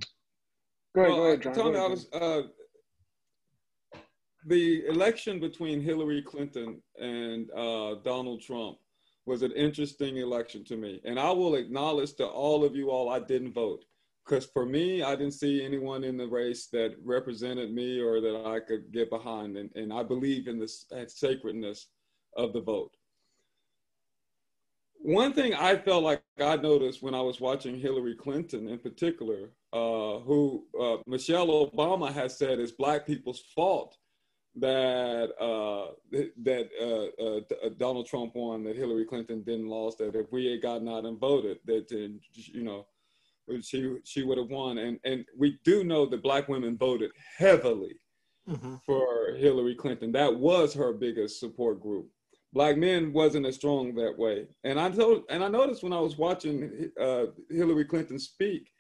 [SPEAKER 2] Go ahead, go ahead, John.
[SPEAKER 3] Tommy,
[SPEAKER 2] Go
[SPEAKER 3] I was, uh, the election between Hillary Clinton and uh, Donald Trump was an interesting election to me. And I will acknowledge to all of you all, I didn't vote because for me, I didn't see anyone in the race that represented me or that I could get behind. And, and I believe in the sacredness of the vote. One thing I felt like I noticed when I was watching Hillary Clinton in particular, uh, who uh, Michelle Obama has said is black people's fault that uh, that uh, uh, Donald Trump won, that Hillary Clinton didn't lost, that if we had gotten out and voted, that you know she she would have won. And and we do know that black women voted heavily mm-hmm. for Hillary Clinton. That was her biggest support group. Black men wasn't as strong that way. And I told and I noticed when I was watching uh, Hillary Clinton speak,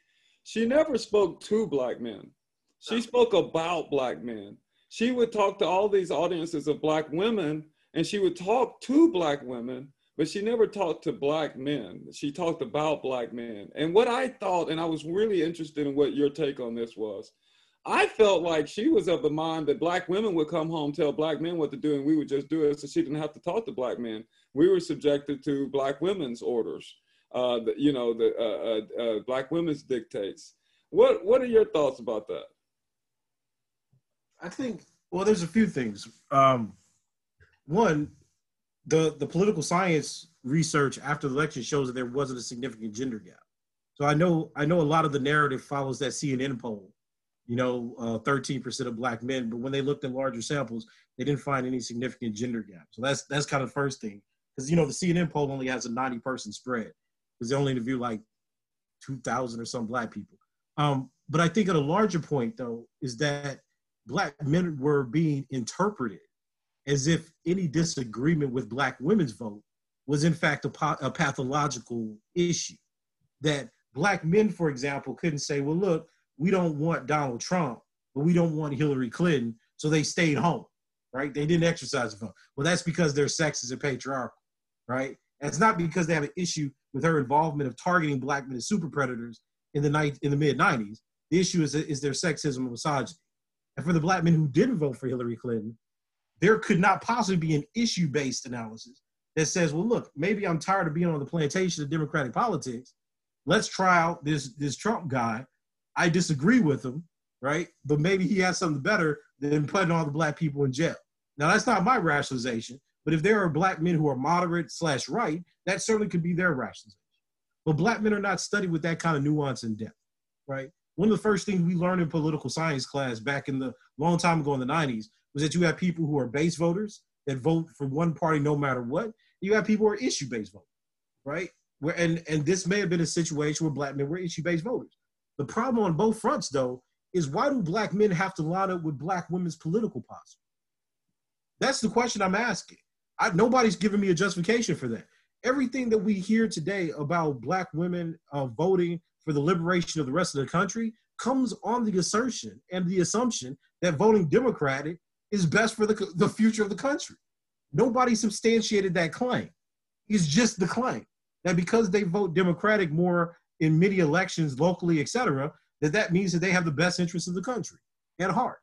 [SPEAKER 3] she never spoke to black men. She spoke about black men. She would talk to all these audiences of black women, and she would talk to black women but she never talked to black men. She talked about black men. And what I thought, and I was really interested in what your take on this was, I felt like she was of the mind that black women would come home, tell black men what to do, and we would just do it so she didn't have to talk to black men. We were subjected to black women's orders, uh, you know, the uh, uh, uh black women's dictates. What What are your thoughts about that?
[SPEAKER 4] I think, well, there's a few things. Um, one, the the political science research after the election shows that there wasn't a significant gender gap. So I know I know a lot of the narrative follows that CNN poll. You know, uh, 13% of black men, but when they looked at larger samples, they didn't find any significant gender gap. So that's that's kind of the first thing, because you know the CNN poll only has a 90 person spread, because they only interview like 2,000 or some black people. Um, but I think at a larger point though is that black men were being interpreted as if any disagreement with black women's vote was in fact a, a pathological issue. That black men, for example, couldn't say, well, look, we don't want Donald Trump, but we don't want Hillary Clinton, so they stayed home, right? They didn't exercise the vote. Well, that's because they're sexist and patriarchal, right? And it's not because they have an issue with her involvement of targeting black men as super predators in the night in the mid 90s. The issue is, is their sexism and misogyny. And for the black men who didn't vote for Hillary Clinton, there could not possibly be an issue based analysis that says, well, look, maybe I'm tired of being on the plantation of Democratic politics. let's try out this this Trump guy. I disagree with him, right? But maybe he has something better than putting all the black people in jail. Now that's not my rationalization, but if there are black men who are moderate slash right, that certainly could be their rationalization. But black men are not studied with that kind of nuance and depth, right? One of the first things we learned in political science class back in the long time ago in the 90s was that you have people who are base voters that vote for one party no matter what. You have people who are issue based voters, right? Where and and this may have been a situation where black men were issue based voters. The problem on both fronts, though, is why do black men have to line up with black women's political posture? That's the question I'm asking. I, nobody's giving me a justification for that. Everything that we hear today about black women uh, voting for the liberation of the rest of the country comes on the assertion and the assumption that voting Democratic is best for the, the future of the country. Nobody substantiated that claim. It's just the claim that because they vote Democratic more in many elections, locally, etc., that that means that they have the best interests of the country at heart.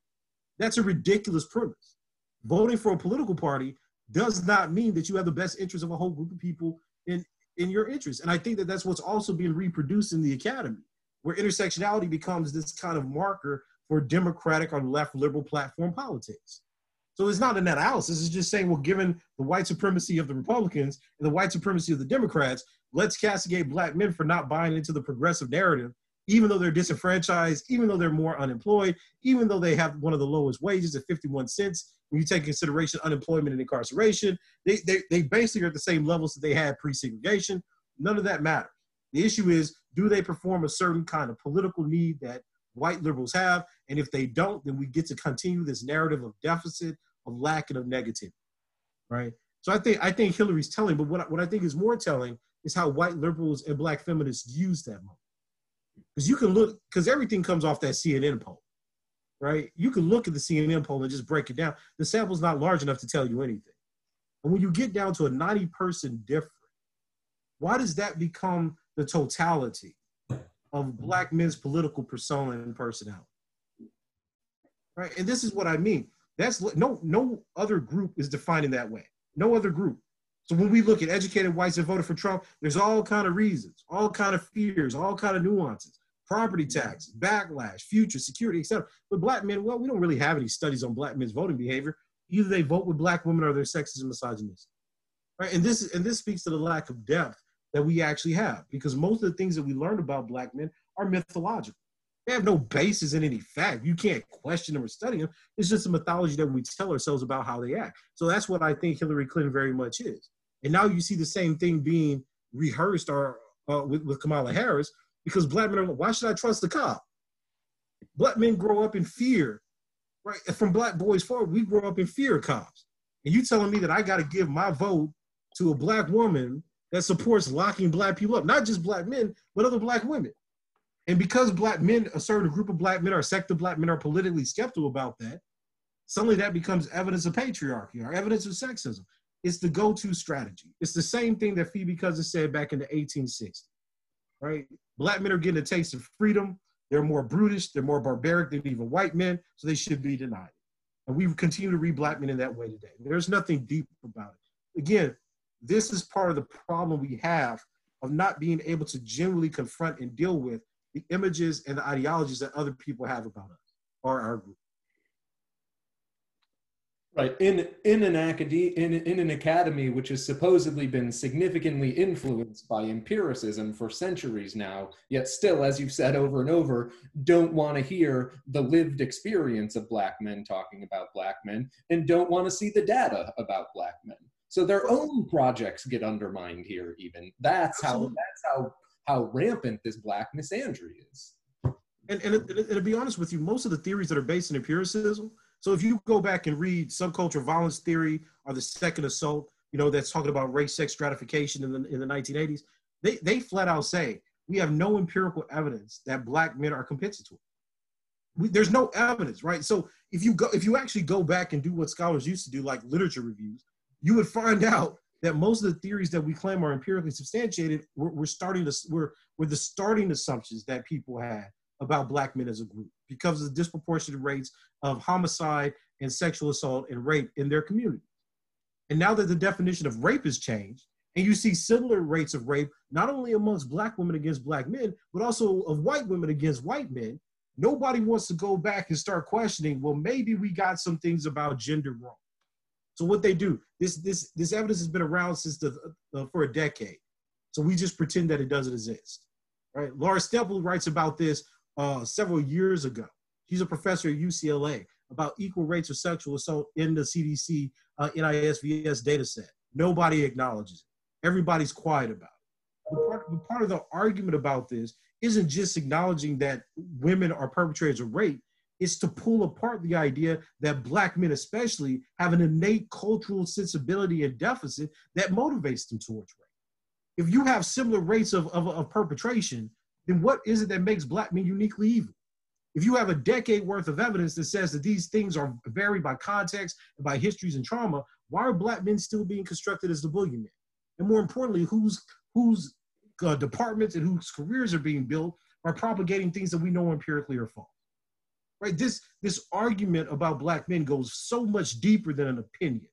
[SPEAKER 4] That's a ridiculous premise. Voting for a political party does not mean that you have the best interests of a whole group of people in, in your interest. And I think that that's what's also being reproduced in the academy, where intersectionality becomes this kind of marker for democratic or left liberal platform politics. So it's not an analysis. It's just saying, well, given the white supremacy of the Republicans and the white supremacy of the Democrats, let's castigate black men for not buying into the progressive narrative, even though they're disenfranchised, even though they're more unemployed, even though they have one of the lowest wages at 51 cents. When you take consideration unemployment and incarceration, they, they, they basically are at the same levels that they had pre-segregation. None of that matters. The issue is, do they perform a certain kind of political need that white liberals have? And if they don't, then we get to continue this narrative of deficit, of lack, and of negativity, right? So I think I think Hillary's telling, but what, what I think is more telling is how white liberals and black feminists use that moment. Because you can look, because everything comes off that CNN poll, right? You can look at the CNN poll and just break it down. The sample's not large enough to tell you anything. And when you get down to a 90 person difference, why does that become the totality of black men's political persona and personality? Right? And this is what I mean. That's no no other group is defined in that way. No other group. So when we look at educated whites that voted for Trump, there's all kind of reasons, all kind of fears, all kind of nuances. Property tax, backlash, future security, etc. But black men, well, we don't really have any studies on black men's voting behavior. Either they vote with black women or they're sexist and misogynist. Right? And this and this speaks to the lack of depth that we actually have because most of the things that we learn about black men are mythological. They have no basis in any fact. You can't question them or study them. It's just a mythology that we tell ourselves about how they act. So that's what I think Hillary Clinton very much is. And now you see the same thing being rehearsed or uh, with, with Kamala Harris because black men are, why should I trust the cop? Black men grow up in fear, right? From black boys forward, we grow up in fear of cops. And you telling me that I got to give my vote to a black woman that supports locking black people up, not just black men, but other black women. And because black men, a certain group of black men or sect of black men are politically skeptical about that, suddenly that becomes evidence of patriarchy or evidence of sexism. It's the go-to strategy. It's the same thing that Phoebe Couzins said back in the 1860s, right? Black men are getting a taste of freedom. They're more brutish. They're more barbaric than even white men, so they should be denied. And we continue to read black men in that way today. There's nothing deep about it. Again, this is part of the problem we have of not being able to genuinely confront and deal with the images and the ideologies that other people have about us or our group.
[SPEAKER 1] Right. In in an academy in, in an academy which has supposedly been significantly influenced by empiricism for centuries now, yet still, as you've said over and over, don't want to hear the lived experience of black men talking about black men and don't want to see the data about black men. So their own projects get undermined here, even. That's Absolutely. how that's how how rampant this black misandry is.
[SPEAKER 4] And, and, and, and to be honest with you, most of the theories that are based in empiricism so if you go back and read subcultural violence theory or the second assault, you know, that's talking about race sex stratification in the, in the 1980s, they, they flat out say, we have no empirical evidence that black men are compensatory. We, there's no evidence, right? So if you go, if you actually go back and do what scholars used to do, like literature reviews, you would find out that most of the theories that we claim are empirically substantiated, we're, we're starting to, we're, we're the starting assumptions that people had about black men as a group because of the disproportionate rates of homicide and sexual assault and rape in their community. And now that the definition of rape has changed, And you see similar rates of rape, not only amongst black women against black men, but also of white women against white men. Nobody wants to go back and start questioning, well, maybe we got some things about gender wrong. So what they do, this this this evidence has been around since the uh, for a decade. So we just pretend that it doesn't exist, right? Lara Stemple writes about this uh, several years ago. She's a professor at UCLA about equal rates of sexual assault in the CDC uh, NISVS data set. Nobody acknowledges it. Everybody's quiet about it. But part, part of the argument about this isn't just acknowledging that women are perpetrators of rape, it's to pull apart the idea that black men especially have an innate cultural sensibility and deficit that motivates them towards rape if you have similar rates of, of, of perpetration then what is it that makes black men uniquely evil if you have a decade worth of evidence that says that these things are varied by context and by histories and trauma why are black men still being constructed as the boogeyman and more importantly whose whose uh, departments and whose careers are being built are propagating things that we know empirically are false right? This this argument about black men goes so much deeper than an opinion.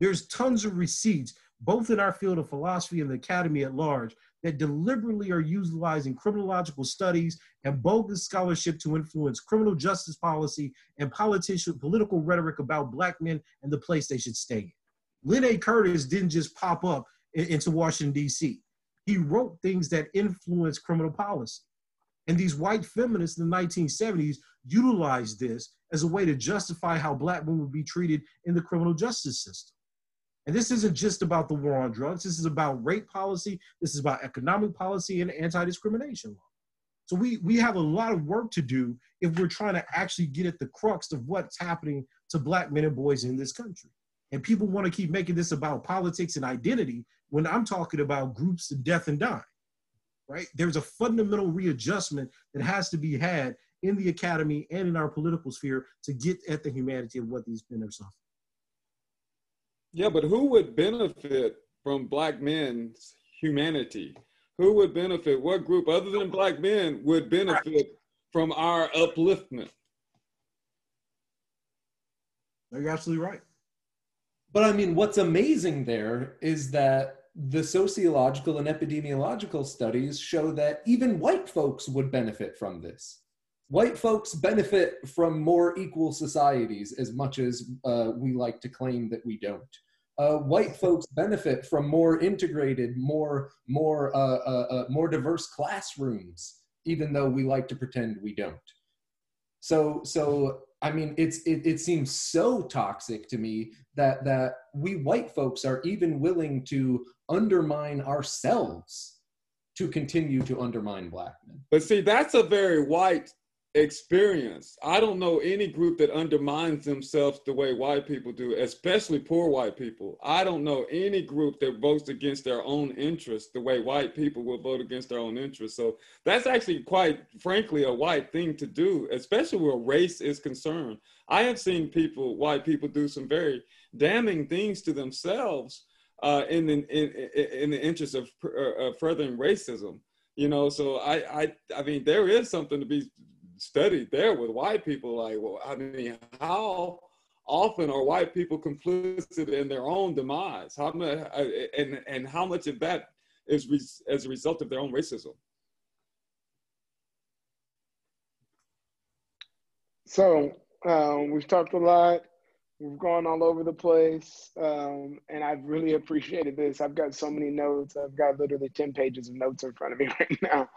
[SPEAKER 4] There's tons of receipts, both in our field of philosophy and the academy at large, that deliberately are utilizing criminological studies and bogus scholarship to influence criminal justice policy and politician political rhetoric about black men and the place they should stay in. Lynn A. Curtis didn't just pop up into Washington, D.C. He wrote things that influenced criminal policy. And these white feminists in the 1970s utilized this as a way to justify how black women would be treated in the criminal justice system. And this isn't just about the war on drugs. This is about rape policy. This is about economic policy and anti-discrimination law. So we, we have a lot of work to do if we're trying to actually get at the crux of what's happening to black men and boys in this country. And people want to keep making this about politics and identity when I'm talking about groups of death and dying right? There's a fundamental readjustment that has to be had in the academy and in our political sphere to get at the humanity of what these men are suffering.
[SPEAKER 3] Yeah, but who would benefit from black men's humanity? Who would benefit? What group other than black men would benefit from our upliftment?
[SPEAKER 4] You're absolutely right.
[SPEAKER 1] But I mean, what's amazing there is that the sociological and epidemiological studies show that even white folks would benefit from this. White folks benefit from more equal societies as much as uh, we like to claim that we don't. Uh, white folks benefit from more integrated, more more uh, uh, uh more diverse classrooms, even though we like to pretend we don't. So so I mean, it's it, it seems so toxic to me that that we white folks are even willing to undermine ourselves to continue to undermine black men.
[SPEAKER 3] But see, that's a very white experience. I don't know any group that undermines themselves the way white people do, especially poor white people. I don't know any group that votes against their own interests the way white people will vote against their own interests. So that's actually quite frankly a white thing to do, especially where race is concerned. I have seen people, white people, do some very damning things to themselves uh, in, in, in, in the interest of uh, furthering racism you know so I, I i mean there is something to be studied there with white people. Like, well, I mean, how often are white people complicit in their own demise? How much, uh, and and how much of that is res, as a result of their own racism?
[SPEAKER 2] So um, we've talked a lot. We've gone all over the place, um, and I've really appreciated this. I've got so many notes. I've got literally ten pages of notes in front of me right now,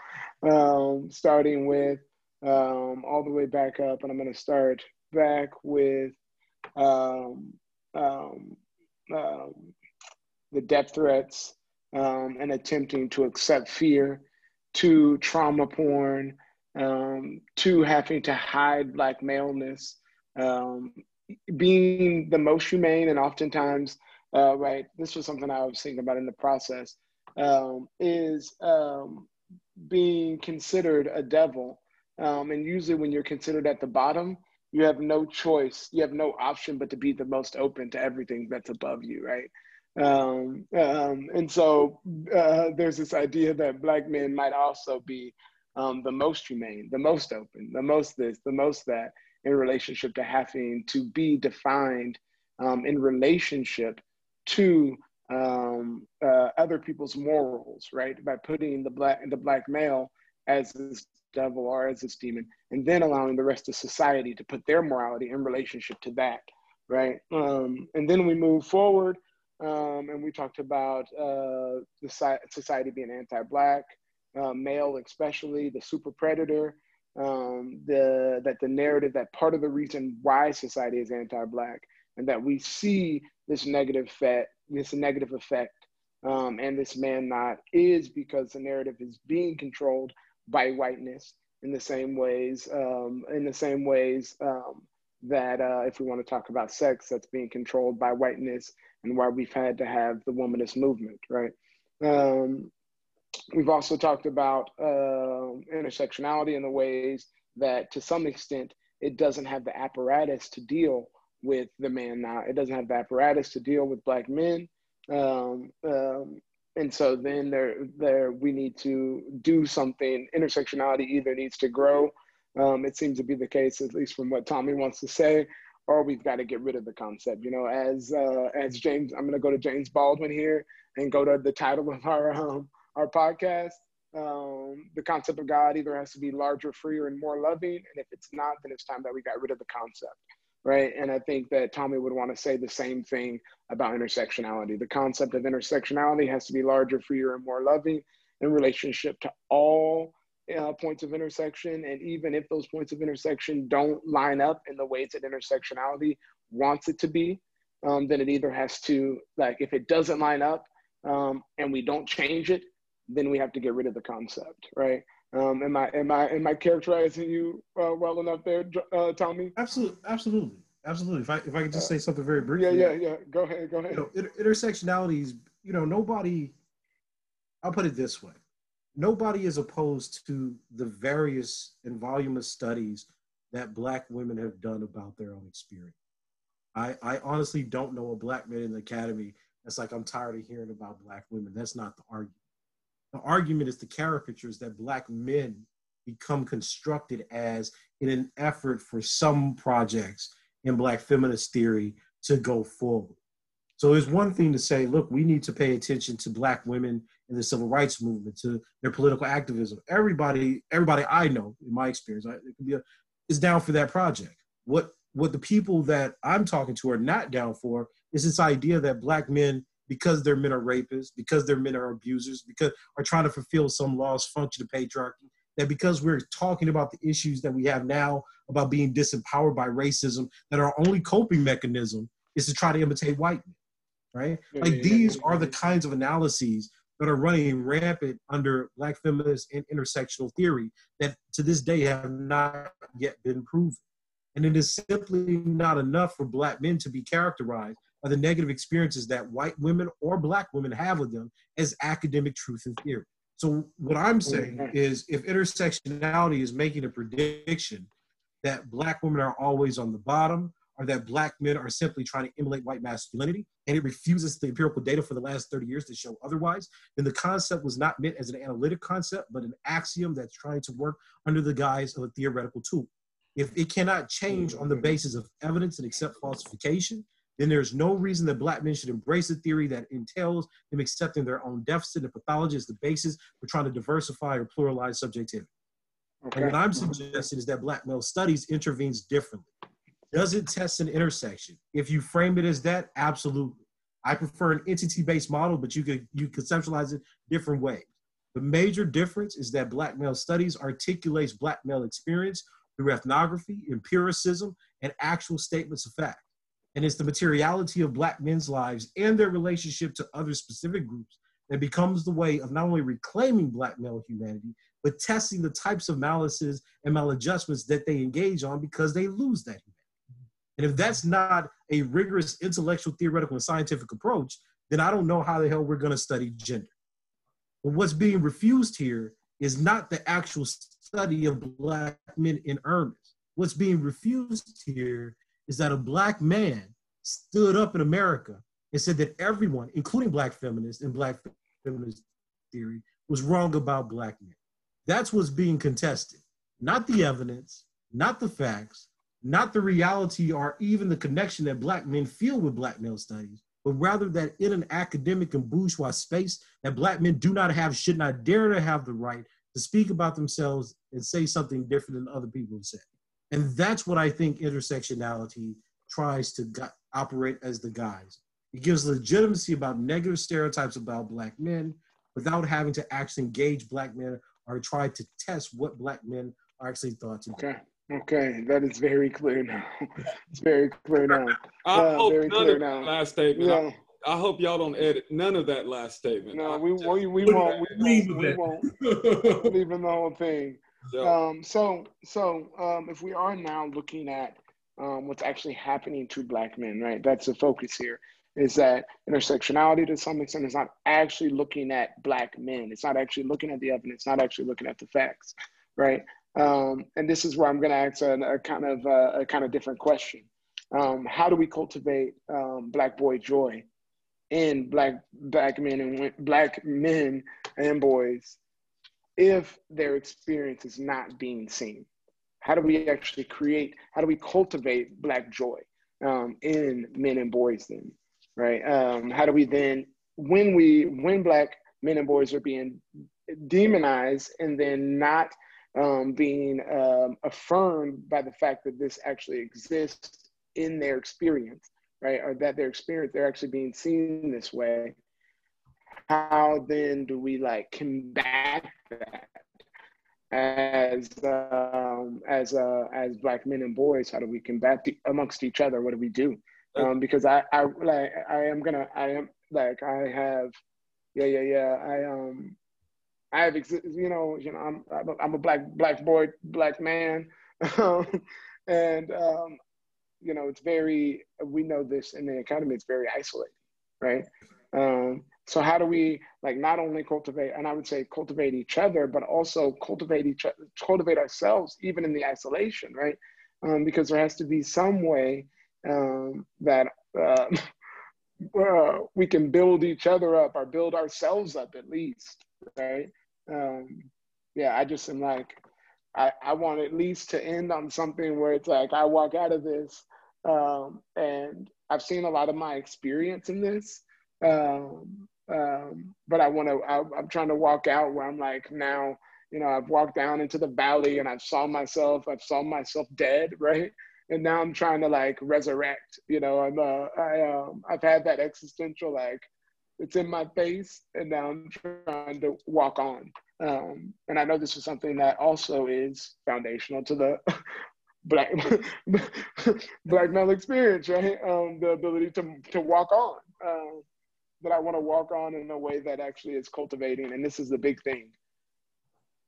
[SPEAKER 2] um, starting with um, all the way back up, and I'm going to start back with um, um, um the death threats um, and attempting to accept fear, to trauma porn, um, to having to hide black maleness, being the most humane, and oftentimes, uh, right, this was something I was thinking about in the process, is being considered a devil um, and usually, when you're considered at the bottom, you have no choice, you have no option but to be the most open to everything that's above you, right? Um, um, and so uh, there's this idea that Black men might also be um, the most humane, the most open, the most this, the most that in relationship to having to be defined um, in relationship to um, uh, other people's morals, right? By putting the black the black male as this devil or as this demon, and then allowing the rest of society to put their morality in relationship to that, right? Um, and then we move forward, um, and we talked about uh, the society being anti-black, uh, male especially, the super predator, um, the that the narrative that part of the reason why society is anti-black and that we see this negative effect, this negative effect, um, and this man not is because the narrative is being controlled by whiteness in the same ways, um, in the same ways um, that uh, if we want to talk about sex, that's being controlled by whiteness, and why we've had to have the womanist movement, right? Um, we've also talked about uh, intersectionality in the ways that, to some extent, it doesn't have the apparatus to deal with the Man-Not. It doesn't have the apparatus to deal with black men. Um, um, and so then there, there we need to do something. Intersectionality either needs to grow. Um, it seems to be the case, at least from what Tommy wants to say, or we've got to get rid of the concept. You know, as uh, as James, I'm going to go to James Baldwin here and go to the title of our um, our podcast. Um, the concept of God either has to be larger, freer, and more loving, and if it's not, then it's time that we got rid of the concept right? And I think that Tommy would want to say the same thing about intersectionality. The concept of intersectionality has to be larger, freer, and more loving in relationship to all uh, points of intersection. And even if those points of intersection don't line up in the ways that intersectionality wants it to be, um, then it either has to, like, if it doesn't line up um, and we don't change it, then we have to get rid of the concept, right? Um, am I am I am I characterizing you uh, well enough there, uh, Tommy?
[SPEAKER 4] Absolutely, absolutely, absolutely. If I if I could just say something very briefly.
[SPEAKER 2] Yeah, yeah, yeah. Go ahead, go ahead.
[SPEAKER 4] You know, inter- intersectionality is you know nobody. I'll put it this way: nobody is opposed to the various and voluminous studies that Black women have done about their own experience. I I honestly don't know a Black man in the academy that's like I'm tired of hearing about Black women. That's not the argument the argument is the caricatures that black men become constructed as in an effort for some projects in black feminist theory to go forward. So it's one thing to say, look, we need to pay attention to black women in the civil rights movement, to their political activism. Everybody, everybody I know, in my experience, is down for that project. What what the people that I'm talking to are not down for is this idea that black men because their men are rapists, because their men are abusers, because are trying to fulfill some lost function of patriarchy. That because we're talking about the issues that we have now about being disempowered by racism, that our only coping mechanism is to try to imitate white men, right? Yeah, like yeah, these yeah, are the kinds of analyses that are running rampant under black feminist and intersectional theory that to this day have not yet been proven. And it is simply not enough for black men to be characterized are the negative experiences that white women or black women have with them as academic truth and theory. So what I'm saying is if intersectionality is making a prediction that black women are always on the bottom or that black men are simply trying to emulate white masculinity and it refuses the empirical data for the last 30 years to show otherwise, then the concept was not meant as an analytic concept, but an axiom that's trying to work under the guise of a theoretical tool. If it cannot change on the basis of evidence and accept falsification, then there's no reason that black men should embrace a theory that entails them accepting their own deficit and pathology as the basis for trying to diversify or pluralize subjectivity. Okay. And what I'm suggesting is that black male studies intervenes differently. Does it test an intersection? If you frame it as that, absolutely. I prefer an entity-based model, but you could you conceptualize it different ways. The major difference is that black male studies articulates black male experience through ethnography, empiricism, and actual statements of fact and it's the materiality of black men's lives and their relationship to other specific groups that becomes the way of not only reclaiming black male humanity but testing the types of malices and maladjustments that they engage on because they lose that humanity. And if that's not a rigorous intellectual theoretical and scientific approach then i don't know how the hell we're going to study gender. But what's being refused here is not the actual study of black men in earnest. What's being refused here is that a black man stood up in America and said that everyone, including black feminists and black feminist theory, was wrong about black men. That's what's being contested, not the evidence, not the facts, not the reality or even the connection that black men feel with black male studies. but rather that in an academic and bourgeois space that black men do not have, should not dare to have the right to speak about themselves and say something different than other people have said. And that's what I think intersectionality tries to go- operate as the guise. It gives legitimacy about negative stereotypes about black men without having to actually engage black men or try to test what black men are actually thought to
[SPEAKER 2] be. Okay. Okay, that is very clear now. it's very clear now.
[SPEAKER 3] I uh, hope none of now. last statement. Yeah. I, I, hope y'all don't edit none of that last statement.
[SPEAKER 2] No, we, we, we won't. We, won't, we won't. Leaving the whole thing. Um, so, so um, if we are now looking at um, what's actually happening to Black men, right? That's the focus here. Is that intersectionality to some extent is not actually looking at Black men. It's not actually looking at the evidence. Not actually looking at the facts, right? Um, and this is where I'm going to ask a, a, kind of uh, a kind of different question. Um, how do we cultivate um, Black boy joy in Black Black men and Black men and boys if their experience is not being seen? How do we actually create, how do we cultivate Black joy um, in men and boys then, right? Um, how do we then, when we, when Black men and boys are being demonized and then not um, being um, affirmed by the fact that this actually exists in their experience, right? Or that their experience, they're actually being seen this way how then do we like combat that as um, as uh, as black men and boys? How do we combat the, amongst each other? What do we do? Um, because I I like I am gonna I am like I have yeah yeah yeah I um I have you know you know I'm I'm a black black boy black man and um, you know it's very we know this in the academy it's very isolating right um, so how do we like not only cultivate, and I would say cultivate each other, but also cultivate each cultivate ourselves even in the isolation, right? Um, because there has to be some way um, that uh, uh, we can build each other up or build ourselves up at least, right? Um, yeah, I just am like, I, I want at least to end on something where it's like I walk out of this um, and I've seen a lot of my experience in this. Um, um, but I want to, I'm trying to walk out where I'm like, now, you know, I've walked down into the valley and I've saw myself, I've saw myself dead, right? And now I'm trying to like resurrect, you know, I'm, uh, I, um, I've had that existential, like, it's in my face and now I'm trying to walk on. Um, and I know this is something that also is foundational to the black black male experience, right? Um, the ability to to walk on. Um, that I want to walk on in a way that actually is cultivating. And this is the big thing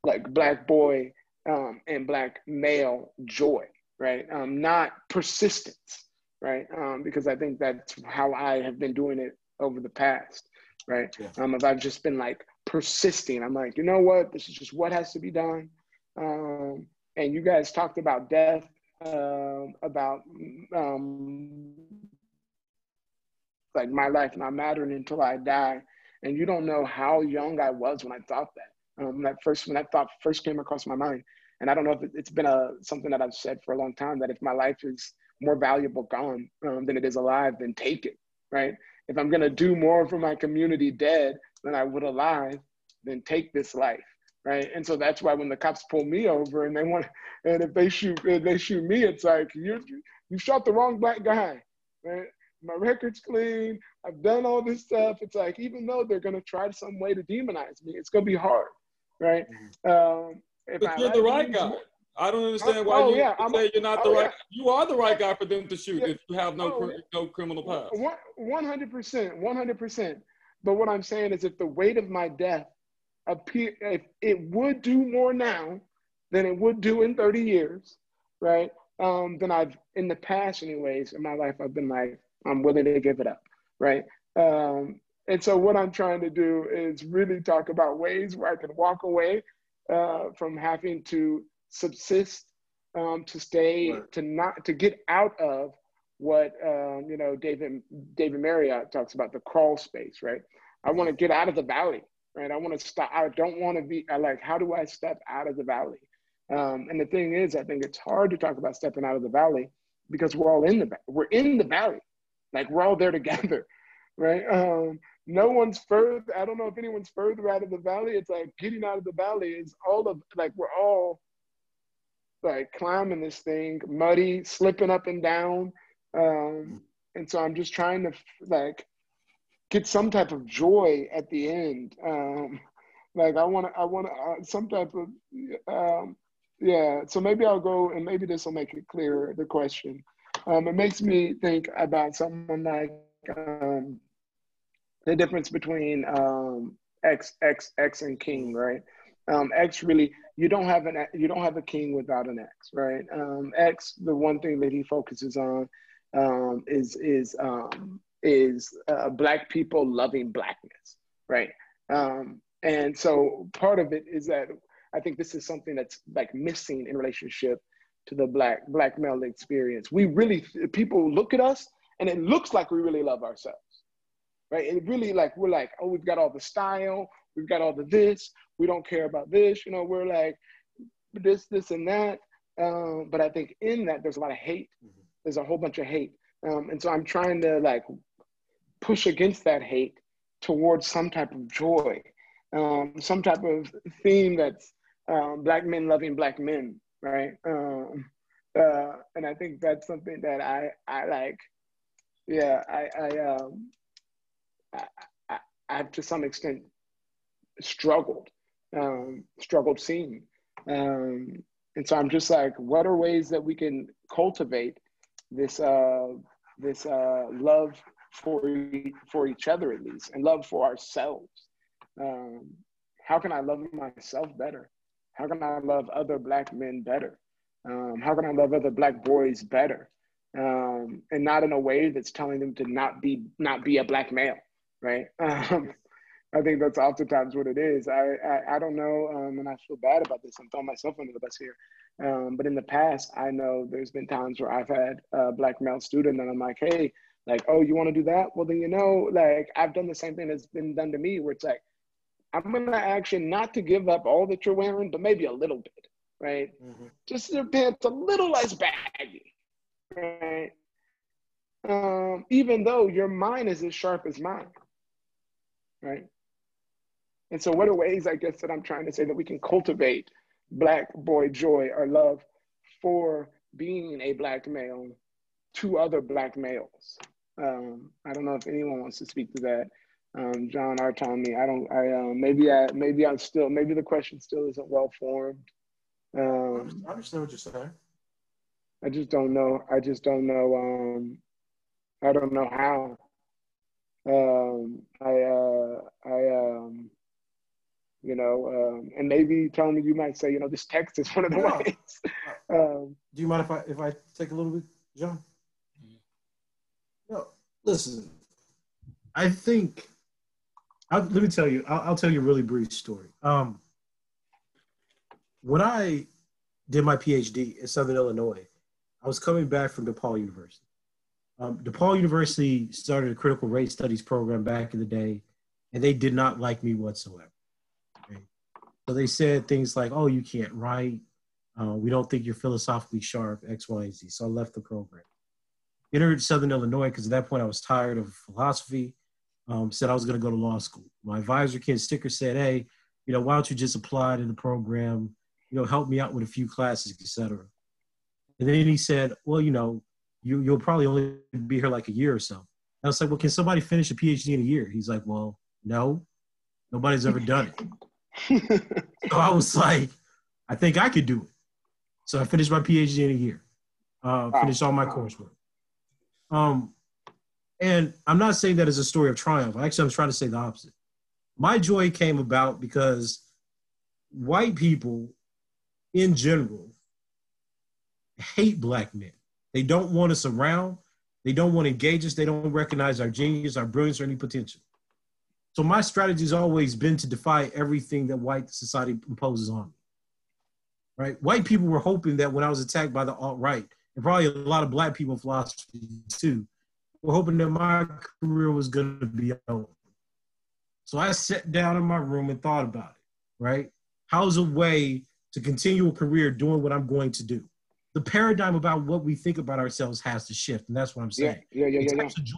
[SPEAKER 2] like black boy um, and black male joy, right? Um, not persistence, right? Um, because I think that's how I have been doing it over the past, right? Yeah. Um, if I've just been like persisting, I'm like, you know what? This is just what has to be done. Um, and you guys talked about death, um, about um, like my life not mattering until I die. And you don't know how young I was when I thought that. Um, when that first when that thought first came across my mind. And I don't know if it, has been a something that I've said for a long time that if my life is more valuable gone um, than it is alive, then take it, right? If I'm gonna do more for my community dead than I would alive, then take this life, right? And so that's why when the cops pull me over and they want, and if they shoot, if they shoot me, it's like you you shot the wrong black guy, right? My record's clean. I've done all this stuff. It's like, even though they're going to try some way to demonize me, it's going to be hard, right?
[SPEAKER 3] Mm-hmm. Um, but you're the right guy. I don't understand why oh, you yeah, say you're not oh, the right. Yeah. You are the right guy for them to shoot yeah. if you have no oh, no criminal past.
[SPEAKER 2] One hundred percent, one hundred percent. But what I'm saying is, if the weight of my death appear, if it would do more now than it would do in 30 years, right? Um, then I've in the past, anyways, in my life, I've been like, I'm willing to give it up, right? Um, and so what I'm trying to do is really talk about ways where I can walk away uh, from having to subsist, um, to stay, right. to not, to get out of what um, you know David David Marriott talks about the crawl space, right? I want to get out of the valley, right? I want to stop. I don't want to be I like. How do I step out of the valley? Um, and the thing is, I think it's hard to talk about stepping out of the valley because we're all in the we're in the valley, like we're all there together. right? Um, no one's further. I don't know if anyone's further out of the valley. It's like getting out of the valley is all of like we're all like climbing this thing, muddy, slipping up and down. Um, and so I'm just trying to like get some type of joy at the end. Um, like I want to, I want to, uh, some type of, um, yeah. So maybe I'll go and maybe this will make it clearer, the question. Um, it makes me think about someone like um, the difference between um, X, X, X and King, right? Um, X really, you don't have an, you don't have a king without an X, right? Um, X, the one thing that he focuses on um, is is um, is uh, Black people loving Blackness, right? Um, and so part of it is that I think this is something that's like missing in relationship to the Black Black male experience. We really people look at us and it looks like we really love ourselves, right? It really like we're like oh we've got all the style, we've got all the this, we don't care about this, you know. We're like this this and that. Um, but I think in that there's a lot of hate. Mm-hmm there's a whole bunch of hate. Um, and so I'm trying to like push against that hate towards some type of joy, um, some type of theme that's um, black men loving black men, right? Um, uh, and I think that's something that I, I like, yeah, I, I, um, I, I, I've to some extent struggled, um, struggled seeing. Um, and so I'm just like, what are ways that we can cultivate this uh, this uh, love for for each other at least, and love for ourselves. Um, how can I love myself better? How can I love other black men better? Um, how can I love other black boys better? Um, and not in a way that's telling them to not be not be a black male, right? Um, I think that's oftentimes what it is. I I, I don't know, um, and I feel bad about this. I'm throwing myself under the bus here. Um, but in the past, I know there's been times where I've had a black male student and I'm like, hey, like, oh, you want to do that? Well, then you know, like I've done the same thing that's been done to me, where it's like, I'm gonna ask you not to give up all that you're wearing, but maybe a little bit, right? Mm-hmm. Just your pants a little less baggy, right? Um, even though your mind is as sharp as mine, right? And so, what are ways, I guess, that I'm trying to say that we can cultivate black boy joy or love for being a black male to other black males. Um, I don't know if anyone wants to speak to that. Um, John or Tommy, I don't. I uh, maybe I maybe I'm still maybe the question still isn't well formed.
[SPEAKER 4] Um, I understand what you're saying.
[SPEAKER 2] I just don't know. I just don't know. Um, I don't know how. Um, I uh, I um, you know, um, and maybe Tony, you might say, you know, this text is one of the yeah. ways.
[SPEAKER 4] um, Do you mind if I if I take a little bit, John? No, listen. I think. I'll, let me tell you. I'll, I'll, tell you a really brief story. Um, when I did my PhD in Southern Illinois, I was coming back from DePaul University. Um, DePaul University started a critical race studies program back in the day, and they did not like me whatsoever. So they said things like, "Oh, you can't write. Uh, we don't think you're philosophically sharp. X, Y, and Z." So I left the program. Entered Southern Illinois because at that point I was tired of philosophy. Um, said I was going to go to law school. My advisor, Ken Stikkers, said, "Hey, you know, why don't you just apply to the program? You know, help me out with a few classes, etc." And then he said, "Well, you know, you, you'll probably only be here like a year or so." And I was like, "Well, can somebody finish a PhD in a year?" He's like, "Well, no, nobody's ever done it." so I was like, I think I could do it. So I finished my PhD in a year. Uh, wow. Finished all my coursework. Um, and I'm not saying that as a story of triumph. Actually, I'm trying to say the opposite. My joy came about because white people, in general, hate black men. They don't want us around. They don't want to engage us. They don't recognize our genius, our brilliance, or any potential. So my strategy has always been to defy everything that white society imposes on me. Right? White people were hoping that when I was attacked by the alt right, and probably a lot of black people philosophy too, were hoping that my career was going to be over. So I sat down in my room and thought about it. Right? How's a way to continue a career doing what I'm going to do? The paradigm about what we think about ourselves has to shift, and that's what I'm saying.
[SPEAKER 2] Yeah, yeah, yeah, yeah. yeah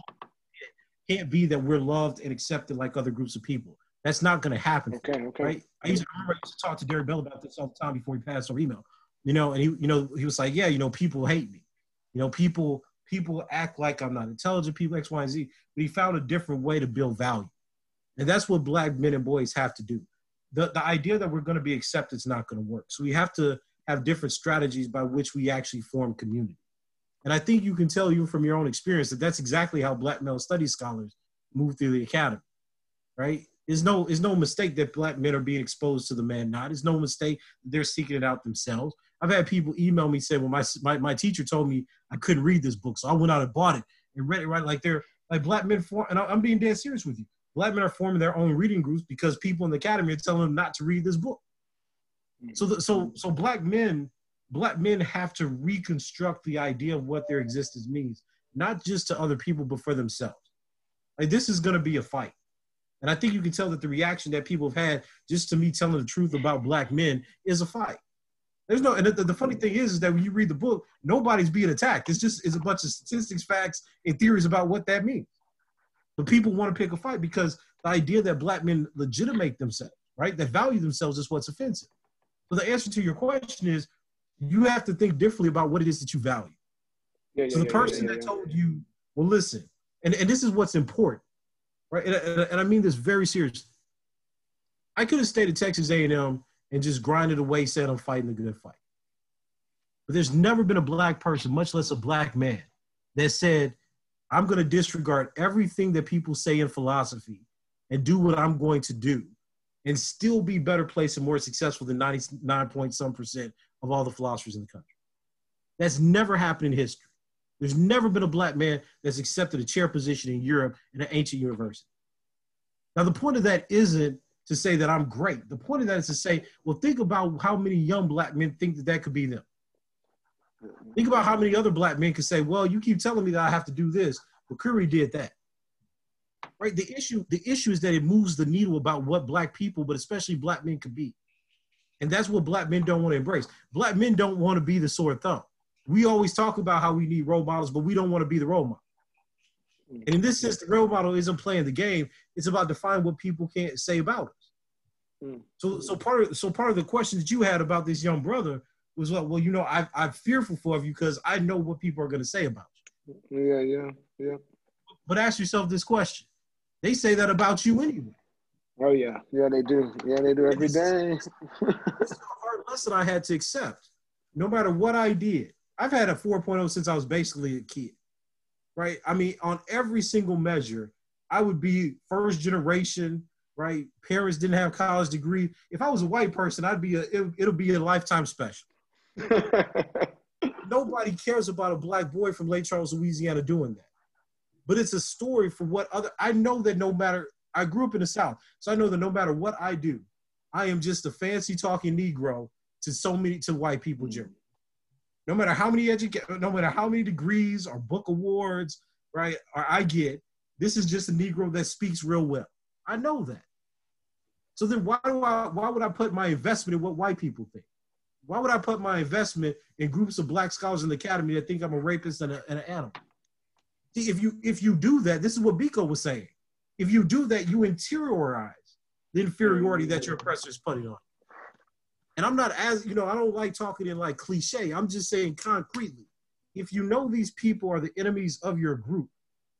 [SPEAKER 4] can't be that we're loved and accepted like other groups of people. That's not going to happen.
[SPEAKER 2] Okay, okay.
[SPEAKER 4] Right? I used to I remember I used to talk to Derek Bell about this all the time before he passed over email. You know, and he, you know, he was like, "Yeah, you know, people hate me. You know, people people act like I'm not intelligent. People X, Y, and Z." But he found a different way to build value, and that's what black men and boys have to do. The the idea that we're going to be accepted is not going to work. So we have to have different strategies by which we actually form community. And I think you can tell you from your own experience that that's exactly how Black male studies scholars move through the academy, right? It's no, it's no mistake that Black men are being exposed to the man not. It's no mistake they're seeking it out themselves. I've had people email me say, "Well, my, my my teacher told me I couldn't read this book, so I went out and bought it and read it." Right, like they're like Black men form, and I'm being dead serious with you. Black men are forming their own reading groups because people in the academy are telling them not to read this book. So, the, so, so Black men black men have to reconstruct the idea of what their existence means, not just to other people, but for themselves. Like this is going to be a fight. And I think you can tell that the reaction that people have had just to me telling the truth about black men is a fight. There's no, and the, the funny thing is, is that when you read the book, nobody's being attacked. It's just it's a bunch of statistics, facts, and theories about what that means. But people want to pick a fight because the idea that black men legitimate themselves, right, that value themselves is what's offensive. So the answer to your question is you have to think differently about what it is that you value. Yeah, so the person that told you, well, listen, and, and this is what's important, right? And, and, and I mean this very seriously. I could have stayed at Texas A&M and just grinded away, said I'm fighting a good fight. But there's never been a black person, much less a black man, that said, I'm going to disregard everything that people say in philosophy and do what I'm going to do and still be better placed and more successful than 99 point some percent of all the philosophers in the country. That's never happened in history. There's never been a black man that's accepted a chair position in Europe in an ancient university. Now, the point of that isn't to say that I'm great. The point of that is to say, well, think about how many young black men think that that could be them. Think about how many other black men could say, well, you keep telling me that I have to do this, but Curry did that. Right? The issue, the issue is that it moves the needle about what black people, but especially black men could be. And that's what black men don't want to embrace. Black men don't want to be the sore thumb. We always talk about how we need role models, but we don't want to be the role model. And in this sense, the role model isn't playing the game. It's about defining what people can't say about us. Mm. So, so part of so part of the question that you had about this young brother was like, well, you know, I, I'm fearful for you because I know what people are going to say about
[SPEAKER 2] you. Yeah, yeah, yeah.
[SPEAKER 4] But ask yourself this question: They say that about you anyway.
[SPEAKER 2] Oh yeah, yeah they do. Yeah, they do every day.
[SPEAKER 4] this is a hard lesson I had to accept. No matter what I did, I've had a 4.0 since I was basically a kid, right? I mean, on every single measure, I would be first generation, right? Parents didn't have college degree. If I was a white person, I'd be a. It, it'll be a lifetime special. Nobody cares about a black boy from Lake Charles, Louisiana, doing that. But it's a story for what other. I know that no matter I grew up in the South, so I know that no matter what I do, I am just a fancy talking Negro to so many to white people generally. No matter how many educate, no matter how many degrees or book awards, right, or I get, this is just a Negro that speaks real well. I know that. So then why do I why would I put my investment in what white people think? Why would I put my investment in groups of black scholars in the academy that think I'm a rapist and, a, and an animal? See, if you if you do that, this is what Biko was saying. If you do that, you interiorize the inferiority that your oppressor is putting on. And I'm not as, you know, I don't like talking in like cliche. I'm just saying concretely. If you know these people are the enemies of your group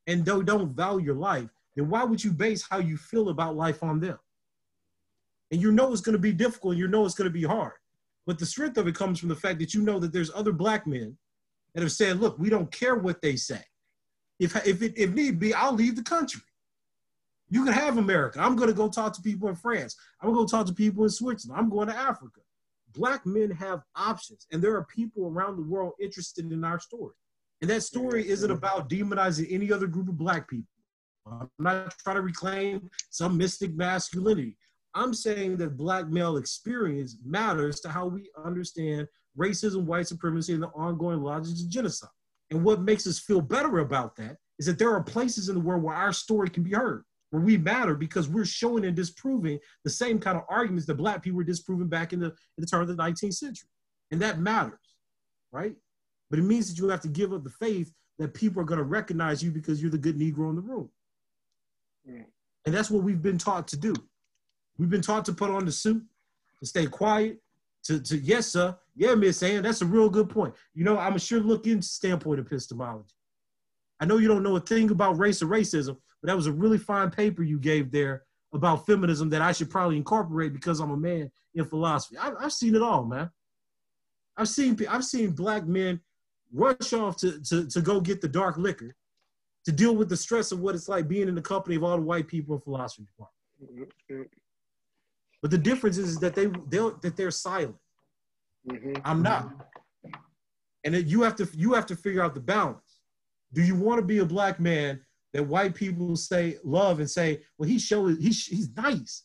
[SPEAKER 4] and don't, don't value your life, then why would you base how you feel about life on them? And you know it's going to be difficult. You know it's going to be hard. But the strength of it comes from the fact that you know that there's other black men that have said, look, we don't care what they say. If, if, it, if need be, I'll leave the country. You can have America. I'm going to go talk to people in France. I'm going to go talk to people in Switzerland. I'm going to Africa. Black men have options, and there are people around the world interested in our story. And that story isn't about demonizing any other group of black people. I'm not trying to reclaim some mystic masculinity. I'm saying that black male experience matters to how we understand racism, white supremacy, and the ongoing logics of genocide. And what makes us feel better about that is that there are places in the world where our story can be heard where we matter because we're showing and disproving the same kind of arguments that black people were disproving back in the, in the turn of the 19th century. And that matters, right? But it means that you have to give up the faith that people are going to recognize you because you're the good Negro in the room. Mm. And that's what we've been taught to do. We've been taught to put on the suit, to stay quiet, to, to yes, sir. Yeah, Miss Ann, that's a real good point. You know, I'm sure look into standpoint epistemology. I know you don't know a thing about race or racism, but that was a really fine paper you gave there about feminism that I should probably incorporate because I'm a man in philosophy. I, I've seen it all, man. I've seen I've seen black men rush off to, to, to go get the dark liquor to deal with the stress of what it's like being in the company of all the white people in philosophy department. But the difference is that they that they're silent. Mm-hmm. I'm not, and you have to you have to figure out the balance. Do you want to be a black man that white people say love and say, well, he show he's he's nice.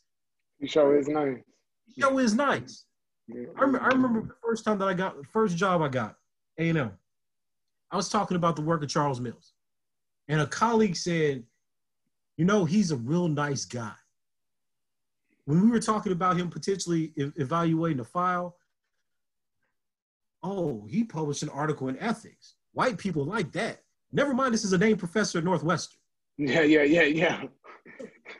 [SPEAKER 2] He show is nice.
[SPEAKER 4] He show is nice. I, remember, I remember the first time that I got the first job I got, A&M. I was talking about the work of Charles Mills. And a colleague said, you know, he's a real nice guy. When we were talking about him potentially evaluating a file, oh, he published an article in ethics. White people like that. Never mind, this is a named professor at Northwestern.
[SPEAKER 2] Yeah, yeah, yeah, yeah.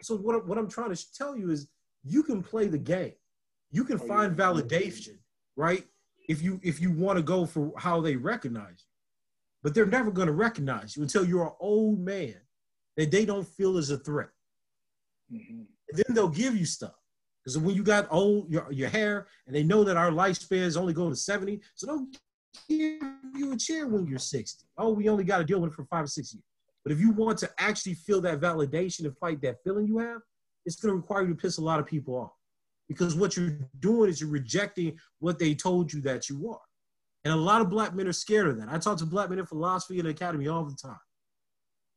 [SPEAKER 4] So what, what I'm trying to tell you is you can play the game. You can oh, find validation, right? If you if you want to go for how they recognize you but they're never going to recognize you until you're an old man that they don't feel is a threat. Mm-hmm. Then they'll give you stuff. Because when you got old, your, your hair, and they know that our lifespan is only going to 70, so don't give you a chair when you're 60. Oh, we only got to deal with it for five or six years. But if you want to actually feel that validation and fight that feeling you have, it's going to require you to piss a lot of people off. Because what you're doing is you're rejecting what they told you that you are. And a lot of black men are scared of that. I talk to black men in philosophy and academy all the time,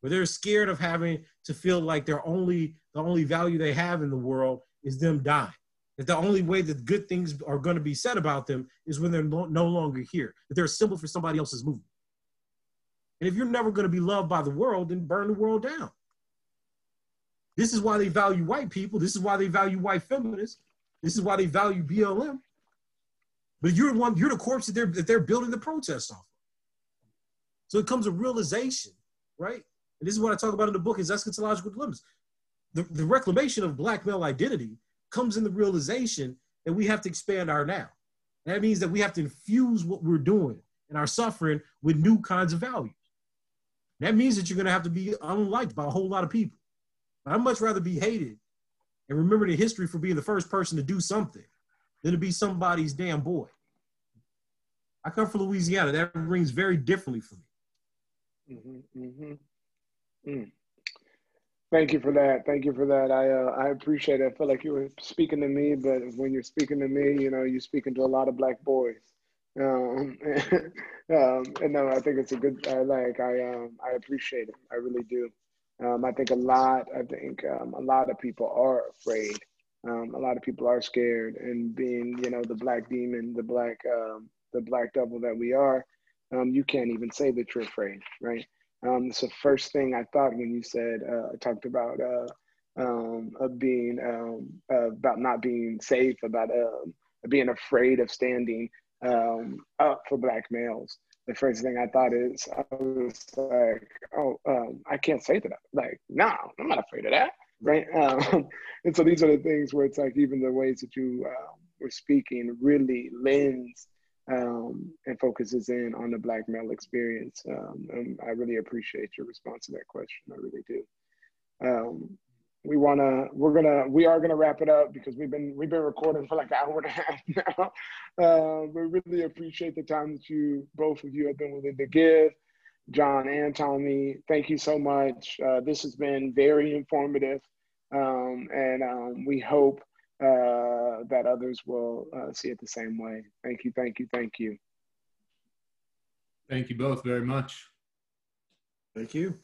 [SPEAKER 4] where they're scared of having to feel like their only the only value they have in the world is them dying. That the only way that good things are going to be said about them is when they're no, longer here. That they're a symbol for somebody else's movement. And if you're never going to be loved by the world, then burn the world down. This is why they value white people. This is why they value white feminists. This is why they value BLM but you're one, you're the corpse that they're that they're building the protest off of. So it comes a realization, right? And this is what I talk about in the book is eschatological dilemmas. The, the reclamation of black male identity comes in the realization that we have to expand our now. That means that we have to infuse what we're doing and our suffering with new kinds of values. That means that you're going to have to be unliked by a whole lot of people. But I'd much rather be hated and remember the history for being the first person to do something than to be somebody's damn boy. I come from Louisiana. That rings very differently for me.
[SPEAKER 2] Mm-hmm, mm-hmm. Mm. Thank you for that. Thank you for that. I uh, I appreciate it. I feel like you were speaking to me, but when you're speaking to me, you know, you're speaking to a lot of black boys. Um, um, and no, I think it's a good. I like. I um, I appreciate it. I really do. Um, I think a lot. I think um, a lot of people are afraid um, a lot of people are scared, and being, you know, the black demon, the black, um, the black devil that we are, um, you can't even say that you're afraid, right? Um, it's the first thing I thought when you said, uh, talked about uh, um, of being um, uh, about not being safe, about um, being afraid of standing um, up for black males. The first thing I thought is I was like, oh, um, I can't say that. Like, no, I'm not afraid of that right? Um, and so these are the things where it's like even the ways that you uh, were speaking really lends um, and focuses in on the black male experience. Um, and I really appreciate your response to that question. I really do. Um, we wanna, we're gonna, we are gonna wrap it up because we've been we've been recording for like an hour and a half now. Uh, we really appreciate the time that you both of you have been willing to give. John and Tommy, thank you so much. Uh, this has been very informative. Um, and um, we hope uh, that others will uh, see it the same way. Thank you, thank you, thank you.
[SPEAKER 1] Thank you both very much.
[SPEAKER 4] Thank you.